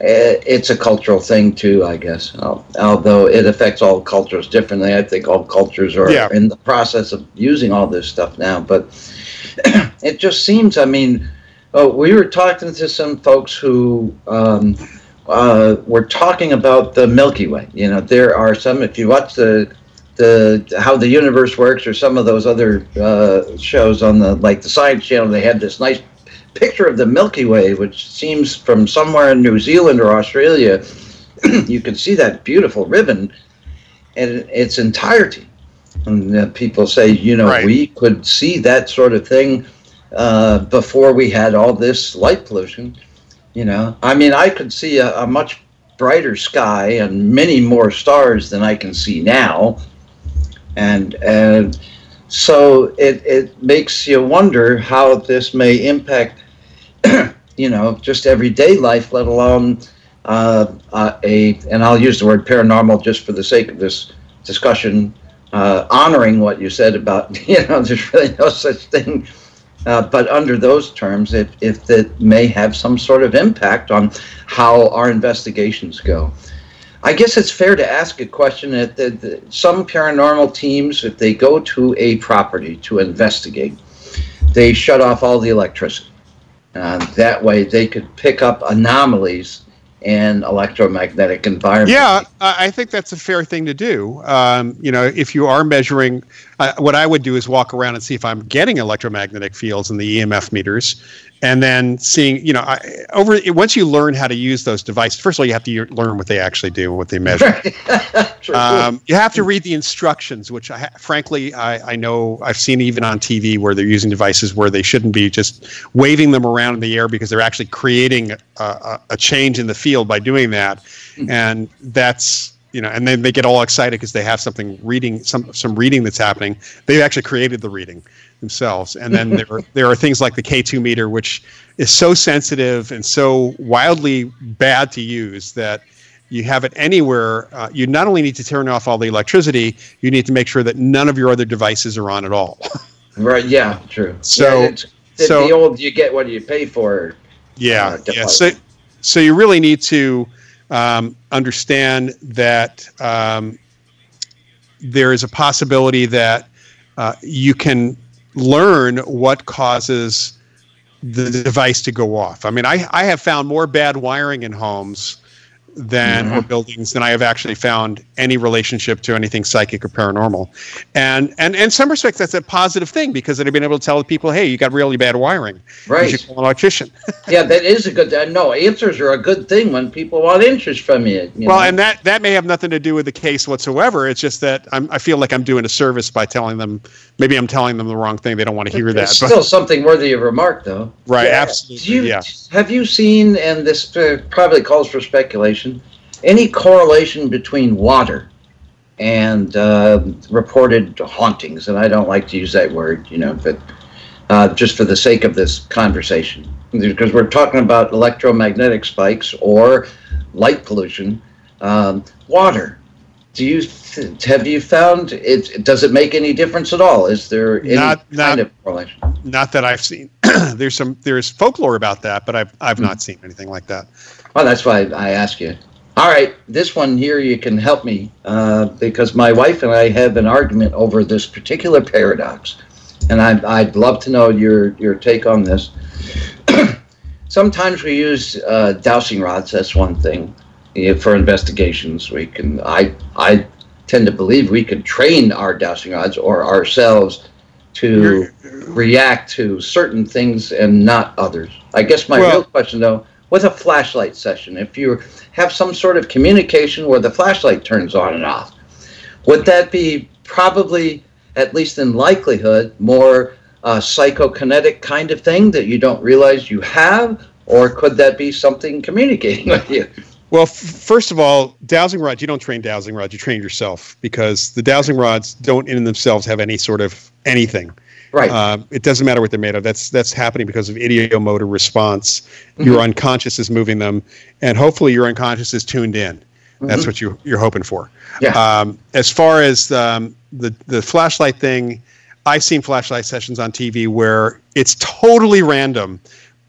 uh, it's a cultural thing too, I guess. Although it affects all cultures differently, I think all cultures are yeah. in the process of using all this stuff now. But it just seems, I mean, oh, we were talking to some folks who. Um, uh, were talking about the Milky Way. You know, there are some. If you watch the the how the universe works or some of those other uh, shows on the like the science channel they had this nice picture of the milky way which seems from somewhere in new zealand or australia you can see that beautiful ribbon in its entirety. And uh, people say you know right. we could see that sort of thing uh, before we had all this light pollution you know? I mean i could see a, a much brighter sky and many more stars than i can see now and and so it it makes you wonder how this may impact, you know, just everyday life, let alone uh, uh, a and I'll use the word paranormal just for the sake of this discussion, uh, honoring what you said about you know there's really no such thing. Uh, but under those terms, if, if it may have some sort of impact on how our investigations go. I guess it's fair to ask a question that, some paranormal teams, if they go to a property to investigate, they shut off all the electricity. Uh, that way, they could pick up anomalies in electromagnetic environment. Yeah, I think that's a fair thing to do. Um, you know, if you are measuring, uh, what I would do is walk around and see if I'm getting electromagnetic fields in the EMF meters, and then seeing, you know, I, over once you learn how to use those devices. First of all, you have to learn what they actually do and what they measure. um, you have to read the instructions, which I, frankly I, I know I've seen even on TV where they're using devices where they shouldn't be just waving them around in the air because they're actually creating a, a, a change in the field by doing that, mm-hmm. and that's you know, and then they get all excited because they have something reading, some some reading that's happening. They've actually created the reading themselves. And then there are, there are things like the K2 meter, which is so sensitive and so wildly bad to use that you have it anywhere. Uh, you not only need to turn off all the electricity, you need to make sure that none of your other devices are on at all. right. Yeah. True. So, yeah, so the old you get what you pay for. Yeah. Uh, yeah. So, so you really need to um, understand that um, there is a possibility that uh, you can learn what causes the device to go off. I mean, I, I have found more bad wiring in homes than mm-hmm. or buildings than I have actually found any relationship to anything psychic or paranormal. And and in some respects that's a positive thing because I've been able to tell people, hey, you got really bad wiring. Right. You should call an electrician. yeah, that is a good uh, no, answers are a good thing when people want answers from you. you well, know? and that that may have nothing to do with the case whatsoever. It's just that I'm, I feel like I'm doing a service by telling them maybe I'm telling them the wrong thing. They don't want to hear it's that. Still something worthy of remark though. Right, yeah. absolutely. You, yeah. Have you seen and this uh, probably calls for speculation any correlation between water and uh, reported hauntings, and I don't like to use that word, you know, but uh, just for the sake of this conversation, because we're talking about electromagnetic spikes or light pollution, um, water. do you have you found it? Does it make any difference at all? Is there any Not- kind not- of correlation? Not that I've seen. there's some there's folklore about that, but I've I've not seen anything like that. Well, that's why I ask you. All right, this one here you can help me uh, because my wife and I have an argument over this particular paradox, and I, I'd love to know your your take on this. Sometimes we use uh, dowsing rods. That's one thing for investigations. We can. I I tend to believe we could train our dowsing rods or ourselves to react to certain things and not others. I guess my Well- real question though, with a flashlight session, if you have some sort of communication where the flashlight turns on and off, would that be probably, at least in likelihood, more psychokinetic kind of thing that you don't realize you have, or could that be something communicating with you? Well, f- first of all, dowsing rods, you don't train dowsing rods, you train yourself because the dowsing rods don't in themselves have any sort of anything. Right. Uh, it doesn't matter what they're made of. That's that's happening because of ideomotor response. Your unconscious is moving them, and hopefully your unconscious is tuned in. That's what you you're hoping for. Yeah. Um, as far as um, the the flashlight thing, I've seen flashlight sessions on TV where it's totally random,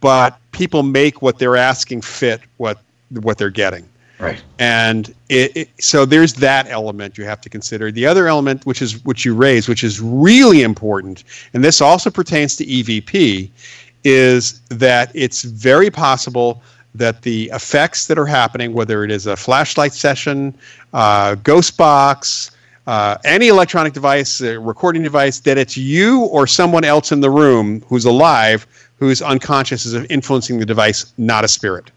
but people make what they're asking fit what what they're getting. right. And it, it, so there's that element you have to consider. The other element, which is which you raise, which is really important, and this also pertains to EVP, is that it's very possible that the effects that are happening, whether it is a flashlight session, uh, ghost box, uh, any electronic device, a recording device, that it's you or someone else in the room who's alive, who's unconscious, is influencing the device, not a spirit.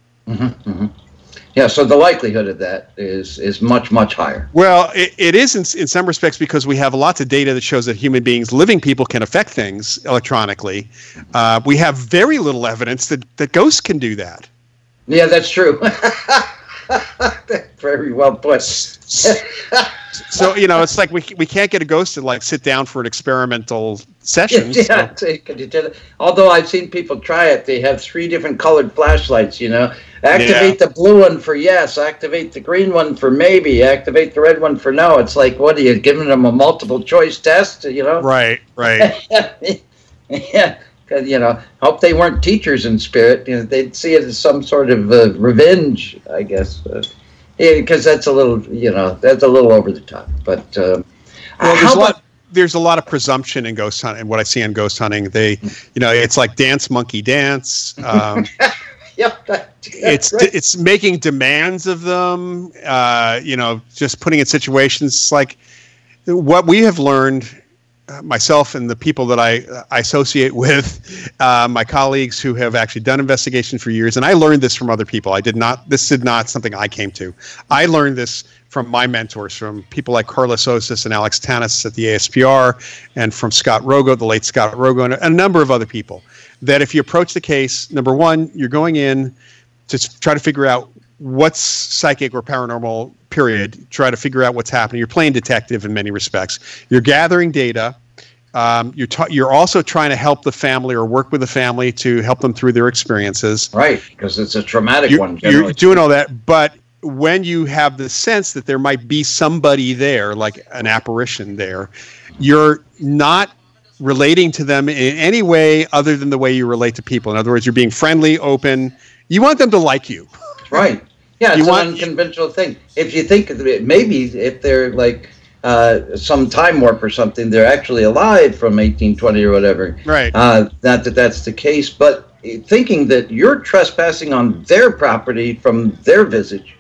Yeah. So the likelihood of that is is much much higher. Well, it, it is in, in some respects because we have lots of data that shows that human beings, living people, can affect things electronically. Uh, we have very little evidence that, that ghosts can do that. Yeah, that's true. Very well put. So you know, it's like we, we can't get a ghost to like sit down for an experimental session. yeah, so could you do that? Although I've seen people try it, they have three different colored flashlights. You know, activate the blue one for yes, activate the green one for maybe, activate the red one for no. It's like, what are you giving them a multiple choice test? You know? Right, right. yeah, because you know, hope they weren't teachers in spirit. You know, they'd see it as some sort of uh, revenge, I guess. Uh, yeah, because that's a little, you know, that's a little over the top. But uh, Well, how there's a lot. There's a lot of presumption in ghost hunting. What I see in ghost hunting, they, you know, it's like dance monkey dance. Um, Yep, that, it's right. it's making demands of them. Uh, you know, just putting in situations like what we have learned. uh, Myself and the people that I, I associate with, uh, my colleagues who have actually done investigations for years, and I learned this from other people. I did not. This is not something I came to. I learned this from my mentors, from people like Karlis Osis and Alex Tanous at the ASPR, and from Scott Rogo, the late Scott Rogo, and a number of other people. That if you approach the case, number one, you're going in to try to figure out what's psychic or paranormal period. Try to figure out what's happening. You're playing detective in many respects. You're gathering data. Um, you're, ta- you're also trying to help the family or work with the family to help them through their experiences. Right because it's a traumatic you're, one. you're doing all that but when you have the sense that there might be somebody there like an apparition there you're not relating to them in any way other than the way you relate to people in other words you're being friendly open you want them to like you Right. Yeah, You it's want- an unconventional thing. If you think maybe if they're like uh, some time warp or something, they're actually alive from 1820 or whatever. right Uh, not that that's the case, but thinking that you're trespassing on their property from their visage.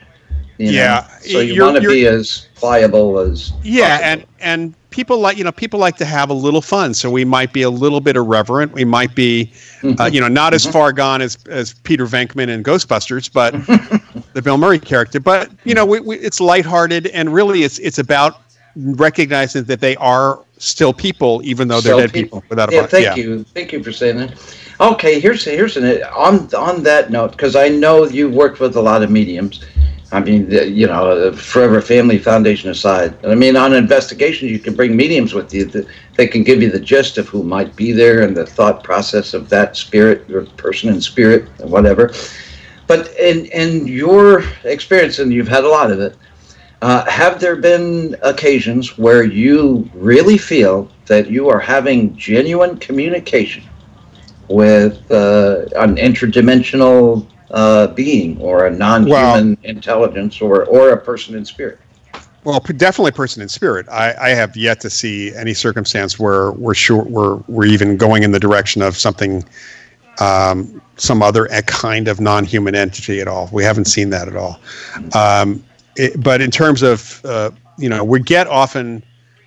You know? Yeah, So you want to be as pliable as. Yeah, possible. and and people like you know people like to have a little fun, so we might be a little bit irreverent. We might be, uh, you know, not as far gone as as Peter Venkman in Ghostbusters, but the Bill Murray character. But you know, we, we, it's lighthearted, and really, it's it's about recognizing that they are still people, even though they're Sell dead people. Without a yeah, body. thank yeah. you, thank you for saying that. Okay, here's here's an on on that note because I know you've worked with a lot of mediums. I mean, you know, Forever Family Foundation aside, I mean, on investigations you can bring mediums with you that they can give you the gist of who might be there and the thought process of that spirit or person in spirit or whatever. But in in your experience, and you've had a lot of it, Uh, have there been occasions where you really feel that you are having genuine communication with uh, an interdimensional uh, being or a non-human well, intelligence or, or a person in spirit? Well, definitely person in spirit. I, I have yet to see any circumstance where we're sure we're we're even going in the direction of something, um, some other kind of non-human entity at all. We haven't seen that at all. Um, it, but in terms of uh, you know, we get often.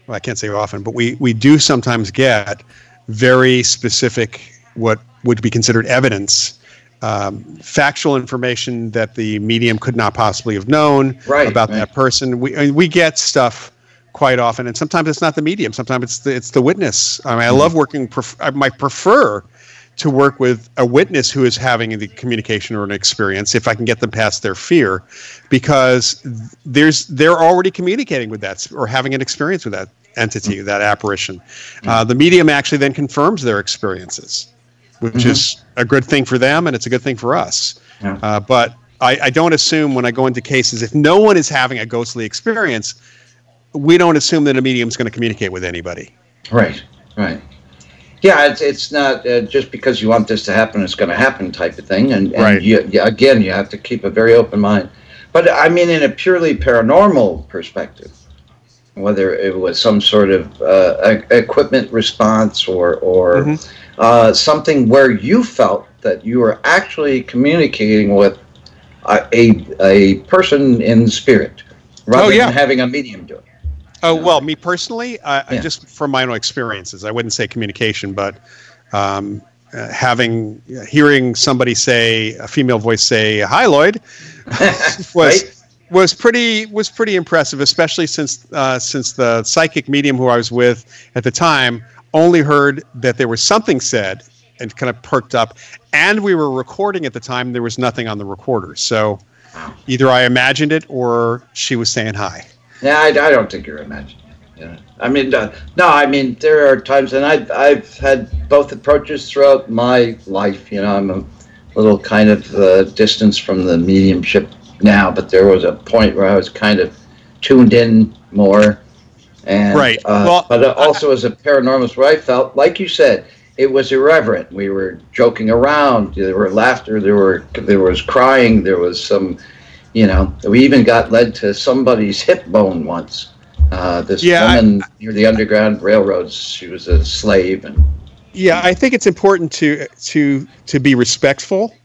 Well, I can't say often, but we we do sometimes get very specific what would be considered evidence um, factual information that the medium could not possibly have known right, about right. that person. We we get stuff quite often, and sometimes it's not the medium. Sometimes it's the it's the witness. I mean, I mm-hmm. love working. Pref- I might prefer to work with a witness who is having the communication or an experience if I can get them past their fear, because there's they're already communicating with that or having an experience with that entity, mm-hmm. that apparition. Mm-hmm. Uh, the medium actually then confirms their experiences which mm-hmm. is a good thing for them and it's a good thing for us. Yeah. Uh, but I, I, don't assume when I go into cases, if no one is having a ghostly experience, we don't assume that a medium is going to communicate with anybody. Right, right. Yeah, it's, it's not uh, just because you want this to happen, it's going to happen type of thing. And, and right. you, you, again, you have to keep a very open mind. But I mean, in a purely paranormal perspective, whether it was some sort of uh, equipment response or, or mm-hmm uh, something where you felt that you were actually communicating with a, a, a person in spirit rather oh, yeah. than having a medium do it. Oh, well, me personally, I, yeah. I just from my own experiences, I wouldn't say communication, but um, uh, having hearing somebody say a female voice say "Hi, Lloyd" was right? Was pretty was pretty impressive, especially since uh, since the psychic medium who I was with at the time only heard that there was something said and kind of perked up. And we were recording at the time. There was nothing on the recorder. So either I imagined it or she was saying hi. Yeah, I, I don't think you're imagining. Yeah. I mean, uh, no, I mean, there are times, and I've, I've had both approaches throughout my life. You know, I'm a little kind of uh, distance from the mediumship now, but there was a point where I was kind of tuned in more and, right. Uh, well, but also as a paranormalist, where I felt, like you said, it was irreverent. We were joking around. There were laughter. There were there was crying. There was some, you know. We even got led to somebody's hip bone once. Uh, this yeah, woman I, near the Underground Railroads. She was a slave, and yeah, I think it's important to to to be respectful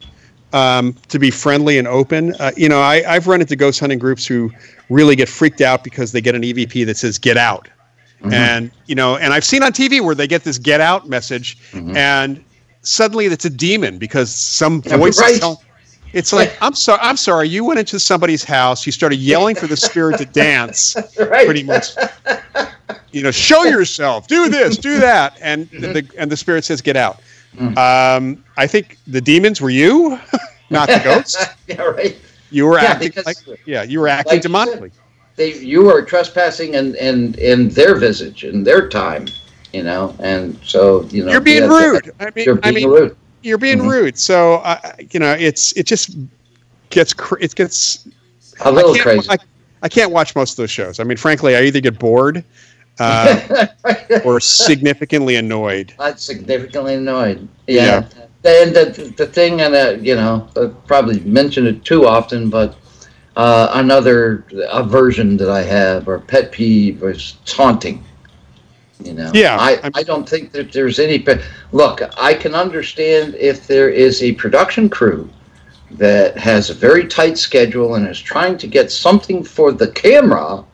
um, to be friendly and open. Uh, you know, I, I've run into ghost hunting groups who really get freaked out because they get an EVP that says "Get out," mm-hmm. and you know, and I've seen on TV where they get this "Get out" message, mm-hmm. and suddenly it's a demon because some yeah, voice. Right. Telling, it's like I'm sorry. I'm sorry. You went into somebody's house. You started yelling for the spirit to dance. right. Pretty much. You know, show yourself. Do this. Do that. And mm-hmm. the and the spirit says, "Get out." Mm. Um, I think the demons were you, not the ghosts. yeah, right. You were yeah, acting like yeah, you were acting like demonically. They, you were trespassing in, in in their visage in their time, you know, and so you know you're being yeah, rude. I mean, you're being I mean, rude. You're being mm-hmm. rude. So uh, you know, it's it just gets cr- it gets a little I crazy. I, I can't watch most of those shows. I mean, frankly, I either get bored uh, or significantly annoyed. Not significantly annoyed. Yeah. yeah. And the, the thing, and uh, you know, I probably mentioned it too often, but uh, another aversion that I have or pet peeve is taunting. You know, yeah, I, I don't think that there's any. But look, I can understand if there is a production crew that has a very tight schedule and is trying to get something for the camera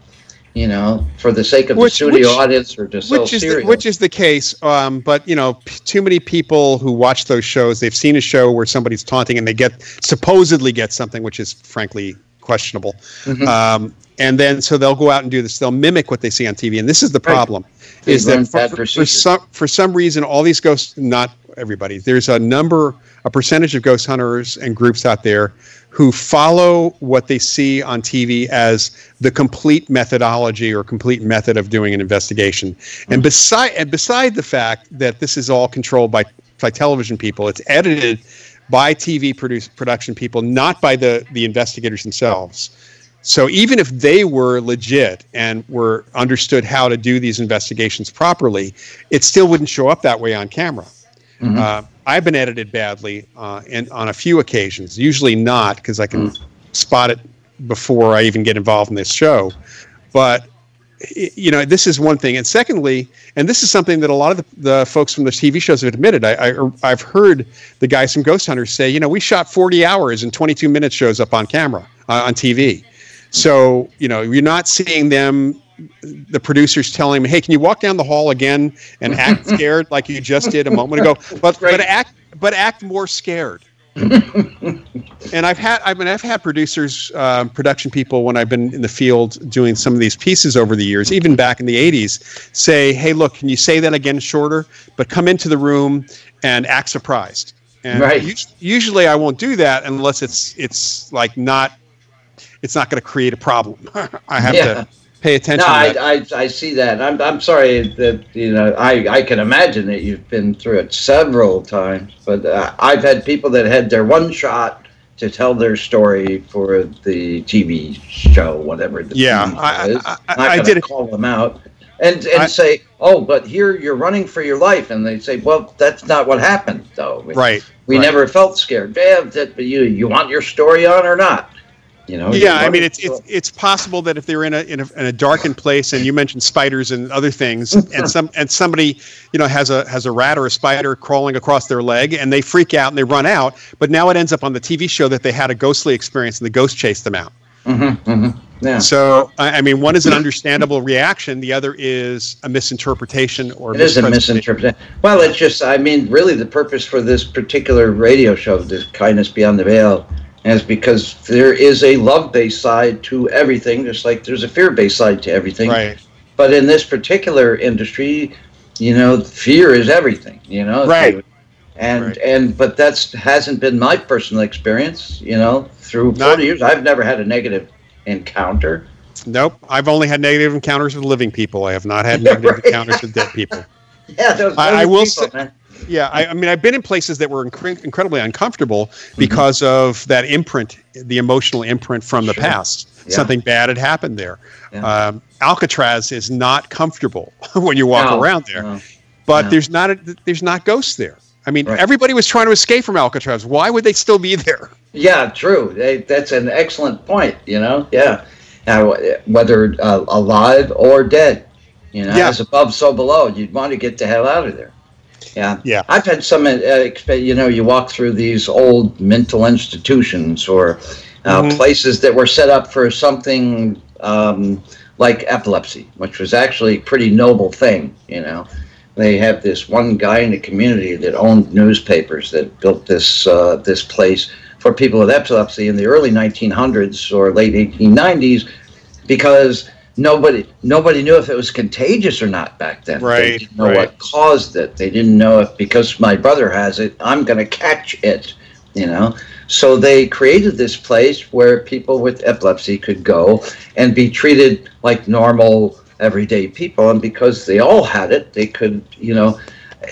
you know, for the sake of which, the studio which, audience or to sell which is cereal. The, which is the case. Um, but you know, p- too many people who watch those shows, they've seen a show where somebody's taunting and they get supposedly get something, which is frankly questionable. Mm-hmm. Um, and then so they'll go out and do this. They'll mimic what they see on TV, and this is the problem: right. is that for, for, some for some reason all these ghosts, not everybody, there's a number, a percentage of ghost hunters and groups out there who follow what they see on TV as the complete methodology or complete method of doing an investigation. Mm-hmm. And beside and beside the fact that this is all controlled by by television people, it's edited by TV produce, production people, not by the the investigators themselves. So even if they were legit and were understood how to do these investigations properly, it still wouldn't show up that way on camera. Mm-hmm. Uh, I've been edited badly uh, and on a few occasions. Usually not because I can mm. spot it before I even get involved in this show. But you know, this is one thing, and secondly, and this is something that a lot of the, the folks from the TV shows have admitted. I, I have heard the guys from Ghost Hunters say, you know, we shot 40 hours and 22 minutes shows up on camera uh, on TV. So you know, you're not seeing them the producers telling me, "Hey, can you walk down the hall again and act scared like you just did a moment ago?" But but act but act more scared. and I've had I mean I've had producers, uh, production people when I've been in the field doing some of these pieces over the years, even back in the '80s, say, "Hey, look, can you say that again shorter? But come into the room and act surprised." And right. usually I won't do that unless it's it's like not it's not going to create a problem. I have yeah. to pay attention. No, I, I, I, see that. I'm, I'm sorry that, you know, I, I can imagine that you've been through it several times, but uh, I've had people that had their one shot to tell their story for the TV show, whatever the yeah, I, is. I, I, I did call them out and and say, oh, but here you're running for your life, and they say, well, that's not what happened, though. Right. We right. never felt scared. Yeah, that, you you want your story on or not? You know, yeah, I mean, it's, it's it's possible that if they're in a, in a in a darkened place, and you mentioned spiders and other things, and some and somebody you know has a has a rat or a spider crawling across their leg, and they freak out and they run out, but now it ends up on the TV show that they had a ghostly experience and the ghost chased them out. Mm-hmm, mm-hmm. Yeah. So I, I, mean, one is an understandable reaction, the other is a misinterpretation or it is a misinterpretation. Well, it's just I mean, really, the purpose for this particular radio show, this kindness beyond the veil is because there is a love-based side to everything, just like there's a fear-based side to everything. Right. But in this particular industry, you know, fear is everything. You know. Right. And right. and but that's hasn't been my personal experience. You know, through Not, 40 years, I've never had a negative encounter. Nope, I've only had negative encounters with living people. I have not had negative right. encounters with dead people. Yeah, those, those I, I will people, say. Man yeah, I, I, mean, I've been in places that were inc- incredibly uncomfortable mm-hmm. because mm-hmm. of that imprint, the emotional imprint from the past. Yeah. Something bad had happened there. Yeah. Um, Alcatraz is not comfortable when you walk no, around there, no, but no. there's not a, there's not ghosts there. I mean, right. everybody was trying to escape from Alcatraz. Why would they still be there? Yeah, true. They, that's an excellent point. You know, yeah. Now, whether uh, alive or dead, you know, yeah. as above, so below. You'd want to get the hell out of there. Yeah. Yeah. I've had some, uh, you know, you walk through these old mental institutions or uh, mm-hmm. places that were set up for something um, like epilepsy, which was actually a pretty noble thing, you know. They have this one guy in the community that owned newspapers that built this uh, this place for people with epilepsy in the early 1900s or late 1890s because nobody nobody knew if it was contagious or not back then. Right. They didn't know right. what caused it. They didn't know if because my brother has it, I'm going to catch it. You know. So they created this place where people with epilepsy could go and be treated like normal everyday people. And because they all had it, they could, you know,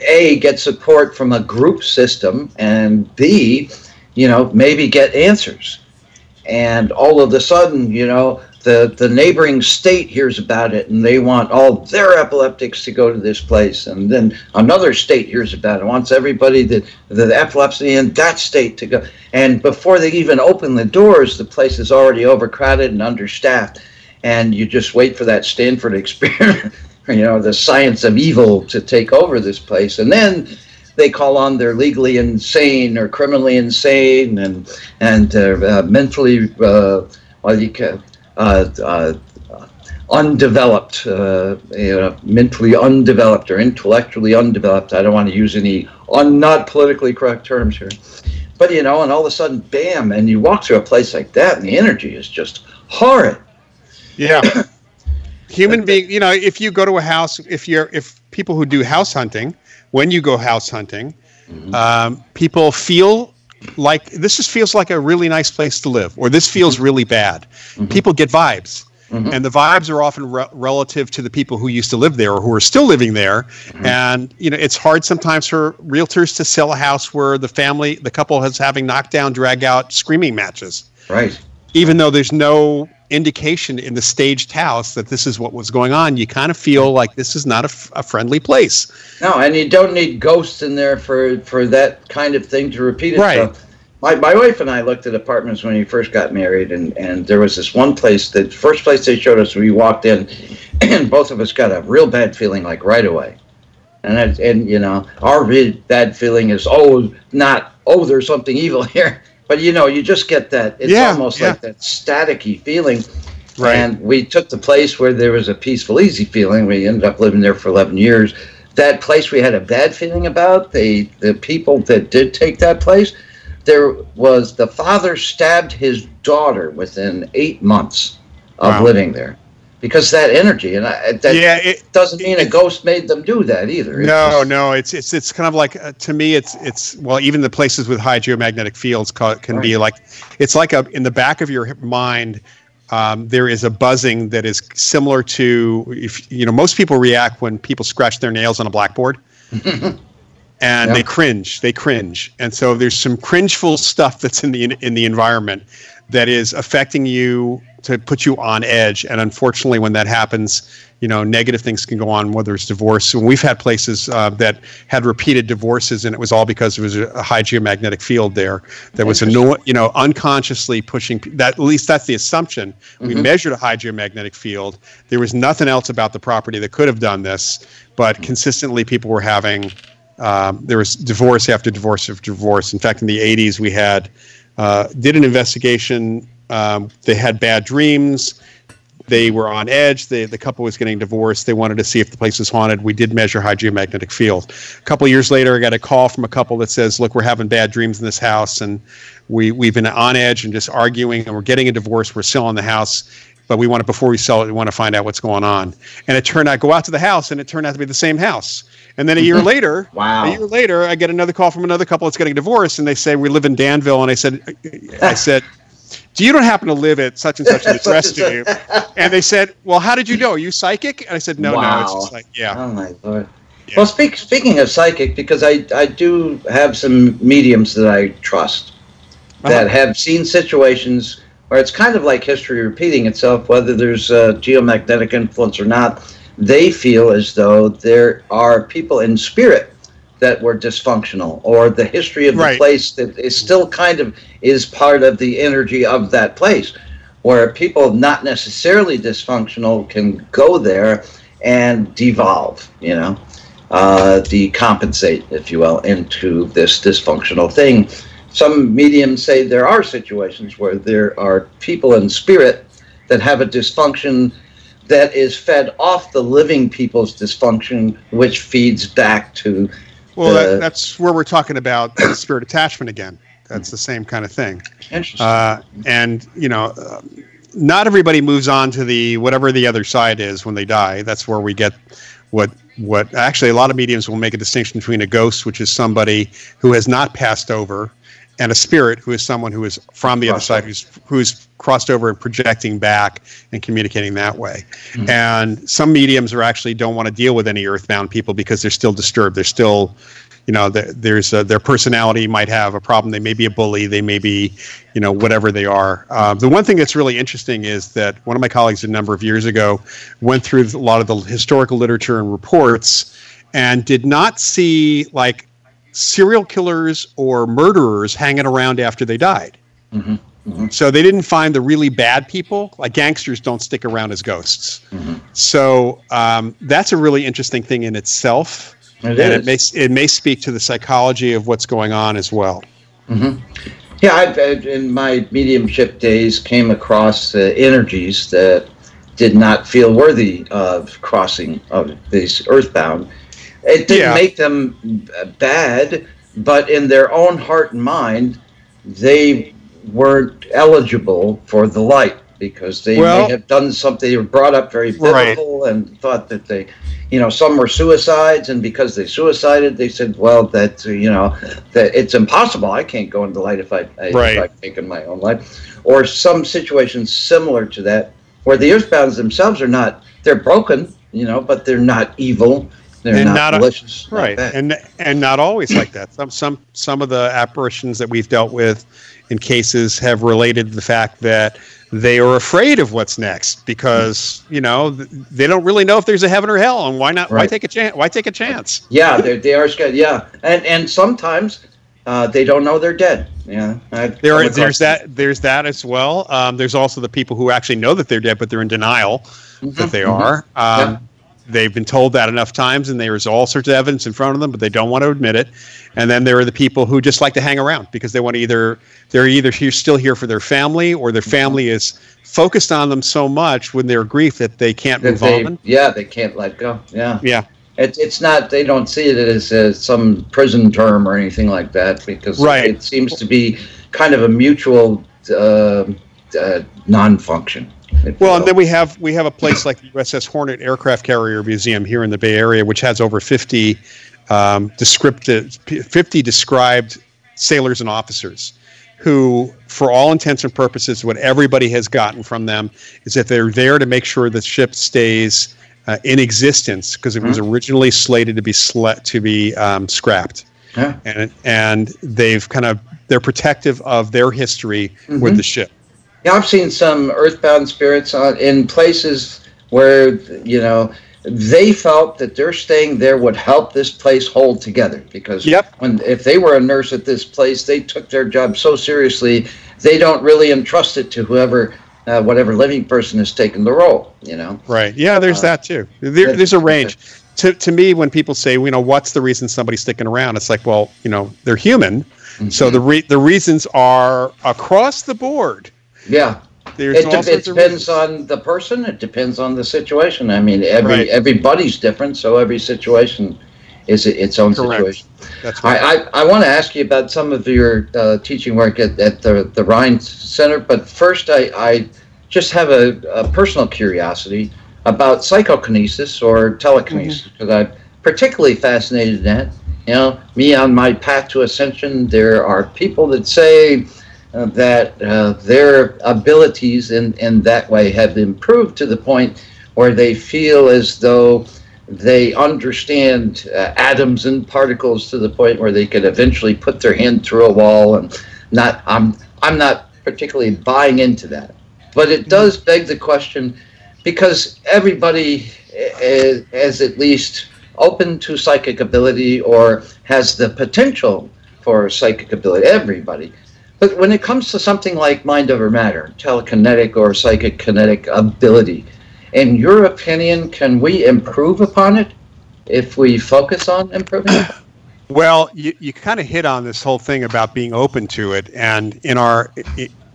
a get support from a group system, and b, you know, maybe get answers. And all of a sudden, you know, the, the neighboring state hears about it and they want all their epileptics to go to this place. And then another state hears about it wants everybody that the epilepsy in that state to go. And before they even open the doors the place is already overcrowded and understaffed. And you just wait for that stanford experiment you know the science of evil to take over this place. And then they call on their legally insane or criminally insane and and uh, uh, mentally uh, well, you can, undeveloped, uh, you know, mentally undeveloped or intellectually undeveloped. I don't want to use any un, not politically correct terms here. But, you know, and all of a sudden, bam, and you walk through a place like that, and the energy is just horrid. Yeah. Human being, you know, if you go to a house, if you're, if people who do house hunting, when you go house hunting, mm-hmm. um, people feel like this just feels like a really nice place to live, or this feels mm-hmm. really bad. Mm-hmm. People get vibes. Mm-hmm. And the vibes are often re- relative to the people who used to live there or who are still living there. Mm-hmm. And you know, it's hard sometimes for realtors to sell a house where the family, the couple, is having knockdown, drag out, screaming matches. Right. Even though there's no indication in the staged house that this is what was going on, you kind of feel like this is not a, f- a friendly place. No, and you don't need ghosts in there for for that kind of thing to repeat itself. Right. My, my wife and I looked at apartments when we first got married, and, and there was this one place, the first place they showed us, we walked in, and both of us got a real bad feeling like right away. And it, and you know, our real bad feeling is oh, not oh, there's something evil here, but you know, you just get that. It's Yeah, almost yeah. like that staticky feeling. Right. And we took the place where there was a peaceful, easy feeling. We ended up living there for 11 years. That place we had a bad feeling about, the, the people that did take that place, there was the father stabbed his daughter within eight months of Wow. living there because that energy. And I, that yeah, it, doesn't mean a ghost made them do that either. It's no, just- no, it's it's it's kind of like uh, to me, it's it's well, even the places with high geomagnetic fields ca- can be like it's like a in the back of your mind. Um, there is a buzzing that is similar to if you know most people react when people scratch their nails on a blackboard. and Yeah. they cringe they cringe and so there's some cringeful stuff that's in the in the environment that is affecting you to put you on edge. And unfortunately when that happens you know negative things can go on whether it's divorce. And we've had places uh, that had repeated divorces and it was all because there was a, high geomagnetic field there that was anno- you know unconsciously pushing that at least that's the assumption. We measured a high geomagnetic field. There was nothing else about the property that could have done this but consistently people were having um, there was divorce after divorce after divorce. In fact, in the 80s, we had uh, did an investigation. Um, they had bad dreams. They were on edge. They, the couple was getting divorced. They wanted to see if the place was haunted. We did measure high geomagnetic field. A couple years later, I got a call from a couple that says, "Look, we're having bad dreams in this house, and we we've been on edge and just arguing, and we're getting a divorce. We're selling the house." But we want to before we sell it, we want to find out what's going on. And it turned out, go out to the house, and it turned out to be the same house. And then a year later, Wow. a year later, I get another call from another couple that's getting divorced, and they say we live in Danville, and I said, I said, do you don't happen to live at such and such an address, do you? And they said, well, how did you know? Are you psychic? And I said, no, no, it's just like, yeah, Oh my lord. Yeah. Well, speak, speaking of psychic, because I, I do have some mediums that I trust that Uh-huh. have seen situations where it's kind of like history repeating itself, whether there's a geomagnetic influence or not. They feel as though there are people in spirit that were dysfunctional, or the history of the Right. place that is still kind of is part of the energy of that place, where people not necessarily dysfunctional can go there and devolve, you know, uh, decompensate, if you will, into this dysfunctional thing. Some mediums say there are situations where there are people in spirit that have a dysfunction that is fed off the living people's dysfunction, which feeds back to. well, the- that, that's where we're talking about the spirit attachment again. That's the same kind of thing. Interesting. Uh, and you know, uh, not everybody moves on to the whatever the other side is when they die. That's where we get what what actually a lot of mediums will make a distinction between a ghost, which is somebody who has not passed over, and a spirit, who is someone who is from the other side, who's who's crossed over and projecting back and communicating that way. And some mediums are actually don't want to deal with any earthbound people because they're still disturbed. They're still you know, there's a, their personality might have a problem. They may be a bully. They may be, you know, whatever they are. Uh, the one thing that's really interesting is that one of my colleagues a number of years ago went through a lot of the historical literature and reports and did not see like serial killers or murderers hanging around after they died. Mm-hmm. Mm-hmm. So they didn't find the really bad people. Like gangsters don't stick around as ghosts. Mm-hmm. So um, that's a really interesting thing in itself It and it is. makes it may speak to the psychology of what's going on as well. Yeah, I've, in my mediumship days, came across energies that did not feel worthy of crossing of these earthbound. It didn't Yeah. make them bad, but in their own heart and mind, they weren't eligible for the light because they Well- may have done something. They were brought up very Right. and thought that they, you know, some were suicides, and because they suicided, they said, "Well, that you know, that it's impossible. I can't go into the light if I if Right. I've taken my own life." Or some situations similar to that, where the earthbounds themselves are not they're broken, you know, but they're not evil. They're And not, not a- malicious. like right that. and and not always like that some some some of the apparitions that we've dealt with in cases have related to the fact that they are afraid of what's next because you know they don't really know if there's a heaven or hell and why not why take a chance why take a chance Yeah, they're, they are scared. Yeah, and and sometimes uh, they don't know they're dead. Yeah, I've there are, there's that there's that as well um, there's also the people who actually know that they're dead but they're in denial that they mhm. are um, Yeah. They've been told that enough times and there's all sorts of evidence in front of them but they don't want to admit it and then there are the people who just like to hang around because they want to either they're either here, still here for their family or their family is focused on them so much when they're grief that they can't that move they, on yeah, they can't let go. Yeah, yeah it, it's not. They don't see it as uh, some prison term or anything like that because Right. it, seems to be kind of a mutual uh, uh, non-function. Well, and then we have we have a place like the USS Hornet Aircraft Carrier Museum here in the Bay Area, which has over fifty um, descriptive, fifty described sailors and officers, who, for all intents and purposes, what everybody has gotten from them is that they're there to make sure the ship stays uh, in existence because it was originally slated to be sle- to be um, scrapped, Yeah. and and they've kind of they're protective of their history with Mhm. the ship. Yeah, I've seen some earthbound spirits on, in places where you know they felt that their staying there would help this place hold together because Yep. when if they were a nurse at this place, they took their job so seriously they don't really entrust it to whoever uh, whatever living person has taken the role. You know, Right. Yeah, there's Uh, that too. There, there's a range. To, to me, when people say, you know, what's the reason somebody's sticking around? It's like, well, you know, they're human. So Mm-hmm. the re- the reasons are across the board. Yeah. There's It, de- it depends on the person. It depends on the situation. I mean, every Right. everybody's different, so every situation is its own Correct. situation. That's right. I, I, I want to ask you about some of your uh, teaching work at, at the, the Rhine Center, but first I, I just have a, a personal curiosity about psychokinesis or telekinesis because I'm particularly fascinated in that. You know, me on my path to ascension, there are people that say uh, that uh, their abilities in, in that way have improved to the point where they feel as though they understand uh, atoms and particles to the point where they could eventually put their hand through a wall and not I'm I'm not particularly buying into that. But it does beg the question because everybody is, is at least open to psychic ability or has the potential for psychic ability everybody but when it comes to something like mind over matter telekinetic or psychic kinetic ability in your opinion, can we improve upon it if we focus on improving it? Well, you, you kind of hit on this whole thing about being open to it, and in our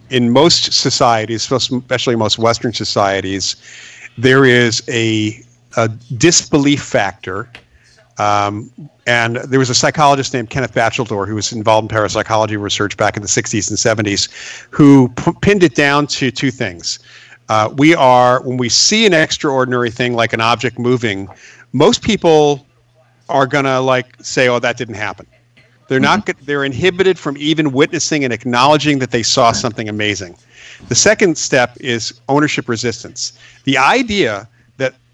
in most societies, especially most Western societies, there is a, a disbelief factor. Um, and there was a psychologist named Kenneth Batcheldor who was involved in parapsychology research back in the 60s and 70s, who p- pinned it down to two things. Uh, we are, when we see an extraordinary thing like an object moving, most people are gonna like say, "Oh, that didn't happen." They're not. They're inhibited from even witnessing and acknowledging that they saw something amazing. The second step is ownership resistance. The idea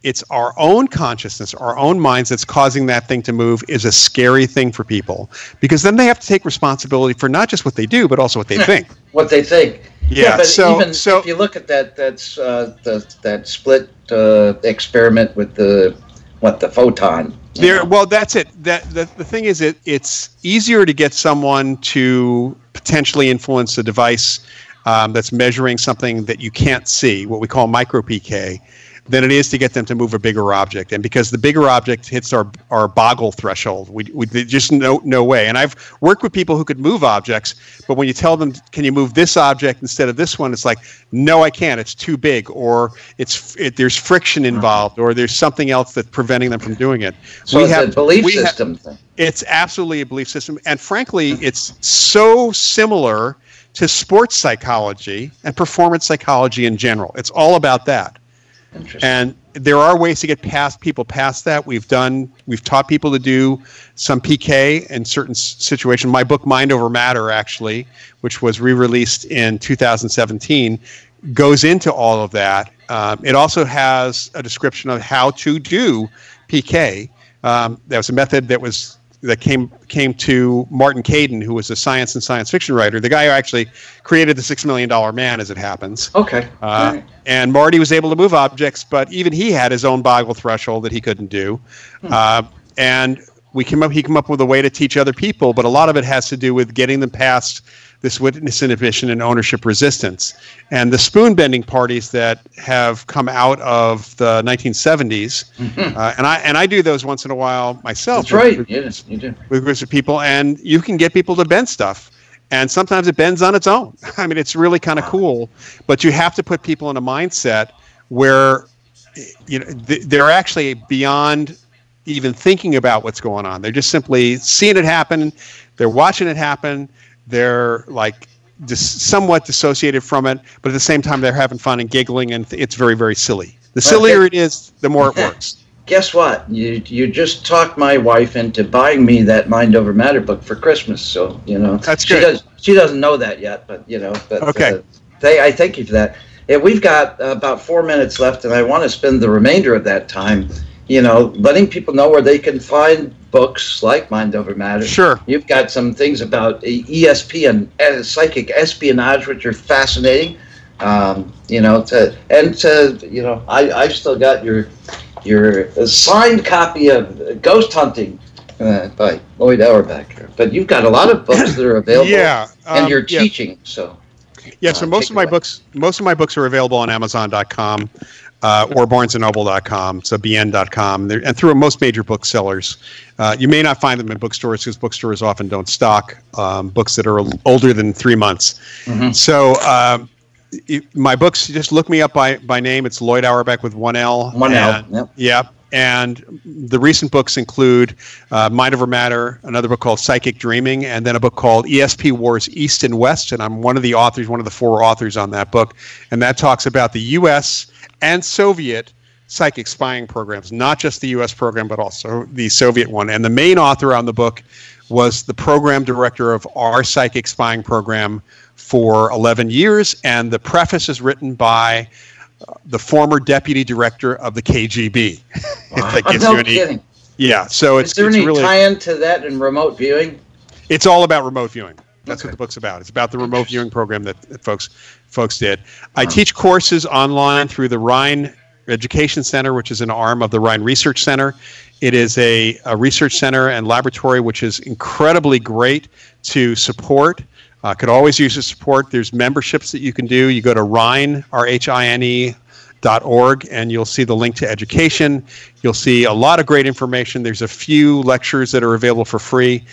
it's our own consciousness, our own minds that's causing that thing to move is a scary thing for people because then they have to take responsibility for not just what they do, but also what they think. What they think? Yeah, but so- even so- if you look at that, that's uh, the, that split uh, experiment with the what the photon. There, know. well, that's it. That the, the thing is, it it's easier to get someone to potentially influence a device um, that's measuring something that you can't see, what we call micro PK, than it is to get them to move a bigger object. And because the bigger object hits our our boggle threshold, we, we just no no way. And I've worked with people who could move objects, but when you tell them, can you move this object instead of this one, it's like, no, I can't. It's too big, or it's it, there's friction involved, or there's something else that's preventing them from doing it. so we it's have- a belief we ha- system thing. it's absolutely a belief system. And frankly, it's so similar to sports psychology and performance psychology in general. It's all about that. And there are ways to get past people past that. We've done, we've taught people to do some PK in certain situations. My book, Mind Over Matter, actually, which was re released in 2017, goes into all of that. Um, it also has a description of how to do PK Um, that was a method that was that came came to Martin Caidin, who was a science and science fiction writer, the guy who actually created the Six Million Dollar Man, as it happens. Okay. Uh, right. And Marty was able to move objects, but even he had his own Boggle threshold that he couldn't do. Hmm. Uh, and we came up, he came up with a way to teach other people, but a lot of it has to do with getting them past this witness inhibition and ownership resistance. And the spoon bending parties that have come out of the 1970s, mm-hmm. uh, and I and I do those once in a while myself. That's right. With, yes, you do. With groups of people, and you can get people to bend stuff. And sometimes it bends on its own. I mean, it's really kind of cool, but you have to put people in a mindset where you know they're actually beyond even thinking about what's going on. They're just simply seeing it happen. They're watching it happen they're like dis- somewhat dissociated from it, but at the same time they're having fun and giggling, and it's very very silly. The sillier it is, the more it works. Guess what? You you just talked my wife into buying me that Mind Over Matter book for Christmas. So you know that's good. She, does, she doesn't know that yet, but you know. But, okay. Uh, they, I thank you for that. Yeah, we've got uh, about four minutes left, and I want to spend the remainder of that time, you know, letting people know where they can find books like Mind Over Matter. Sure. You've got some things about ESP and uh, psychic espionage, which are fascinating. Um, you know, to, and to, you know, I, I've still got your your signed copy of Ghost Hunting uh, by Lloyd Auerbach. But you've got a lot of books that are available. yeah, um, and you're teaching, yeah. so. Yeah, so uh, most of my away. books, most of my books are available on Amazon.com uh, or barnesandnoble.com, so bn.com, and through most major booksellers. Uh, you may not find them in bookstores because bookstores often don't stock um, books that are older than three months. Mm-hmm. So um, it, my books, just look me up by, by name. It's Lloyd Auerbach with one L. One L. Yep. Yeah. And the recent books include uh, Mind Over Matter, another book called Psychic Dreaming, and then a book called ESP Wars East and West. And I'm one of the authors, one of the four authors on that book. And that talks about the U.S and Soviet psychic spying programs, not just the US program, but also the Soviet one. And the main author on the book was the program director of our psychic spying program for 11 years. And the preface is written by the former deputy director of the KGB. Wow. no any, kidding. Yeah. So it's, is there it's any really, tie-in to that in remote viewing? It's all about remote viewing. That's okay. what the book's about. It's about the remote viewing program that, that folks folks did. I teach courses online through the Rhine Education Center, which is an arm of the Rhine Research Center. It is a, a research center and laboratory which is incredibly great to support. Uh, could always use the support. There's memberships that you can do. You go to Rhine, R H I N E, dot org, and you'll see the link to education. You'll see a lot of great information. There's a few lectures that are available for free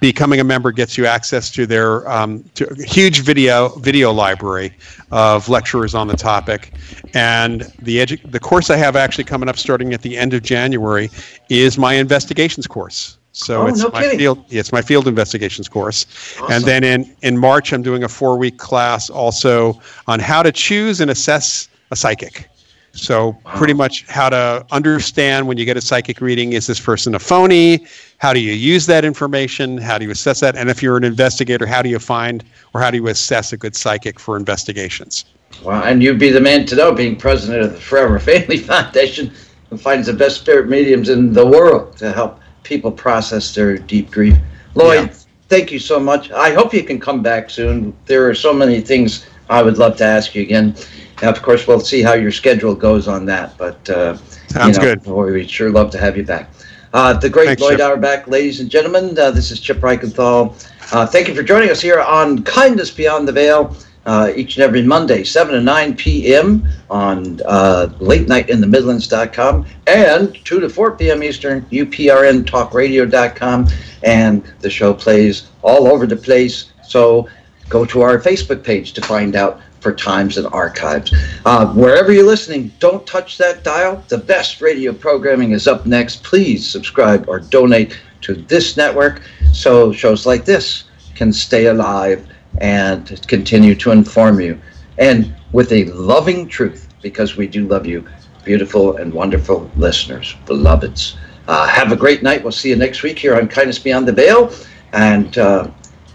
becoming a member gets you access to their um, to huge video video library of lecturers on the topic and the edu- the course i have actually coming up starting at the end of january is my investigations course so oh, it's no my kidding. field it's my field investigations course awesome. and then in in march i'm doing a four week class also on how to choose and assess a psychic so pretty much how to understand when you get a psychic reading, is this person a phony? How do you use that information? How do you assess that? And if you're an investigator, how do you find or how do you assess a good psychic for investigations? Well, and you'd be the man to know, being president of the Forever Family Foundation, who finds the best spirit mediums in the world to help people process their deep grief. Lloyd, yeah. thank you so much. I hope you can come back soon. There are so many things I would love to ask you again. And of course, we'll see how your schedule goes on that. But uh, sounds you know, good. We'd sure love to have you back. Uh, the great Thanks, Lloyd Chip. Auerbach, ladies and gentlemen. Uh, this is Chip Reichenthal. Uh, thank you for joining us here on Kindness Beyond the Veil. Uh, each and every Monday, 7 to 9 p.m. on uh, late night in the Midlands.com and 2 to 4 p.m. Eastern, UPRNtalkradio.com. And the show plays all over the place. So go to our Facebook page to find out for times and archives. Uh, wherever you're listening, don't touch that dial. The best radio programming is up next. Please subscribe or donate to this network so shows like this can stay alive and continue to inform you. And with a loving truth, because we do love you, beautiful and wonderful listeners, beloveds. Uh, have a great night. We'll see you next week here on Kindness Beyond the Veil. And uh,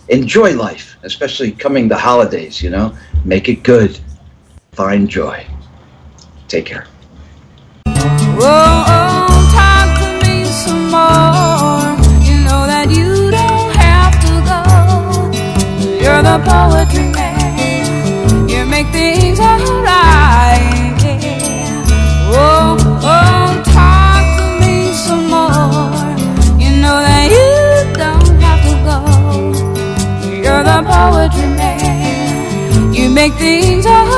enjoy life, especially coming the holidays, you know. Make it good. Find joy. Take care. Whoa, oh, You're the poetry man. You make things alright. Oh, oh, talk to me some more. You know that you don't have to go. You're the poetry man. You make things alright.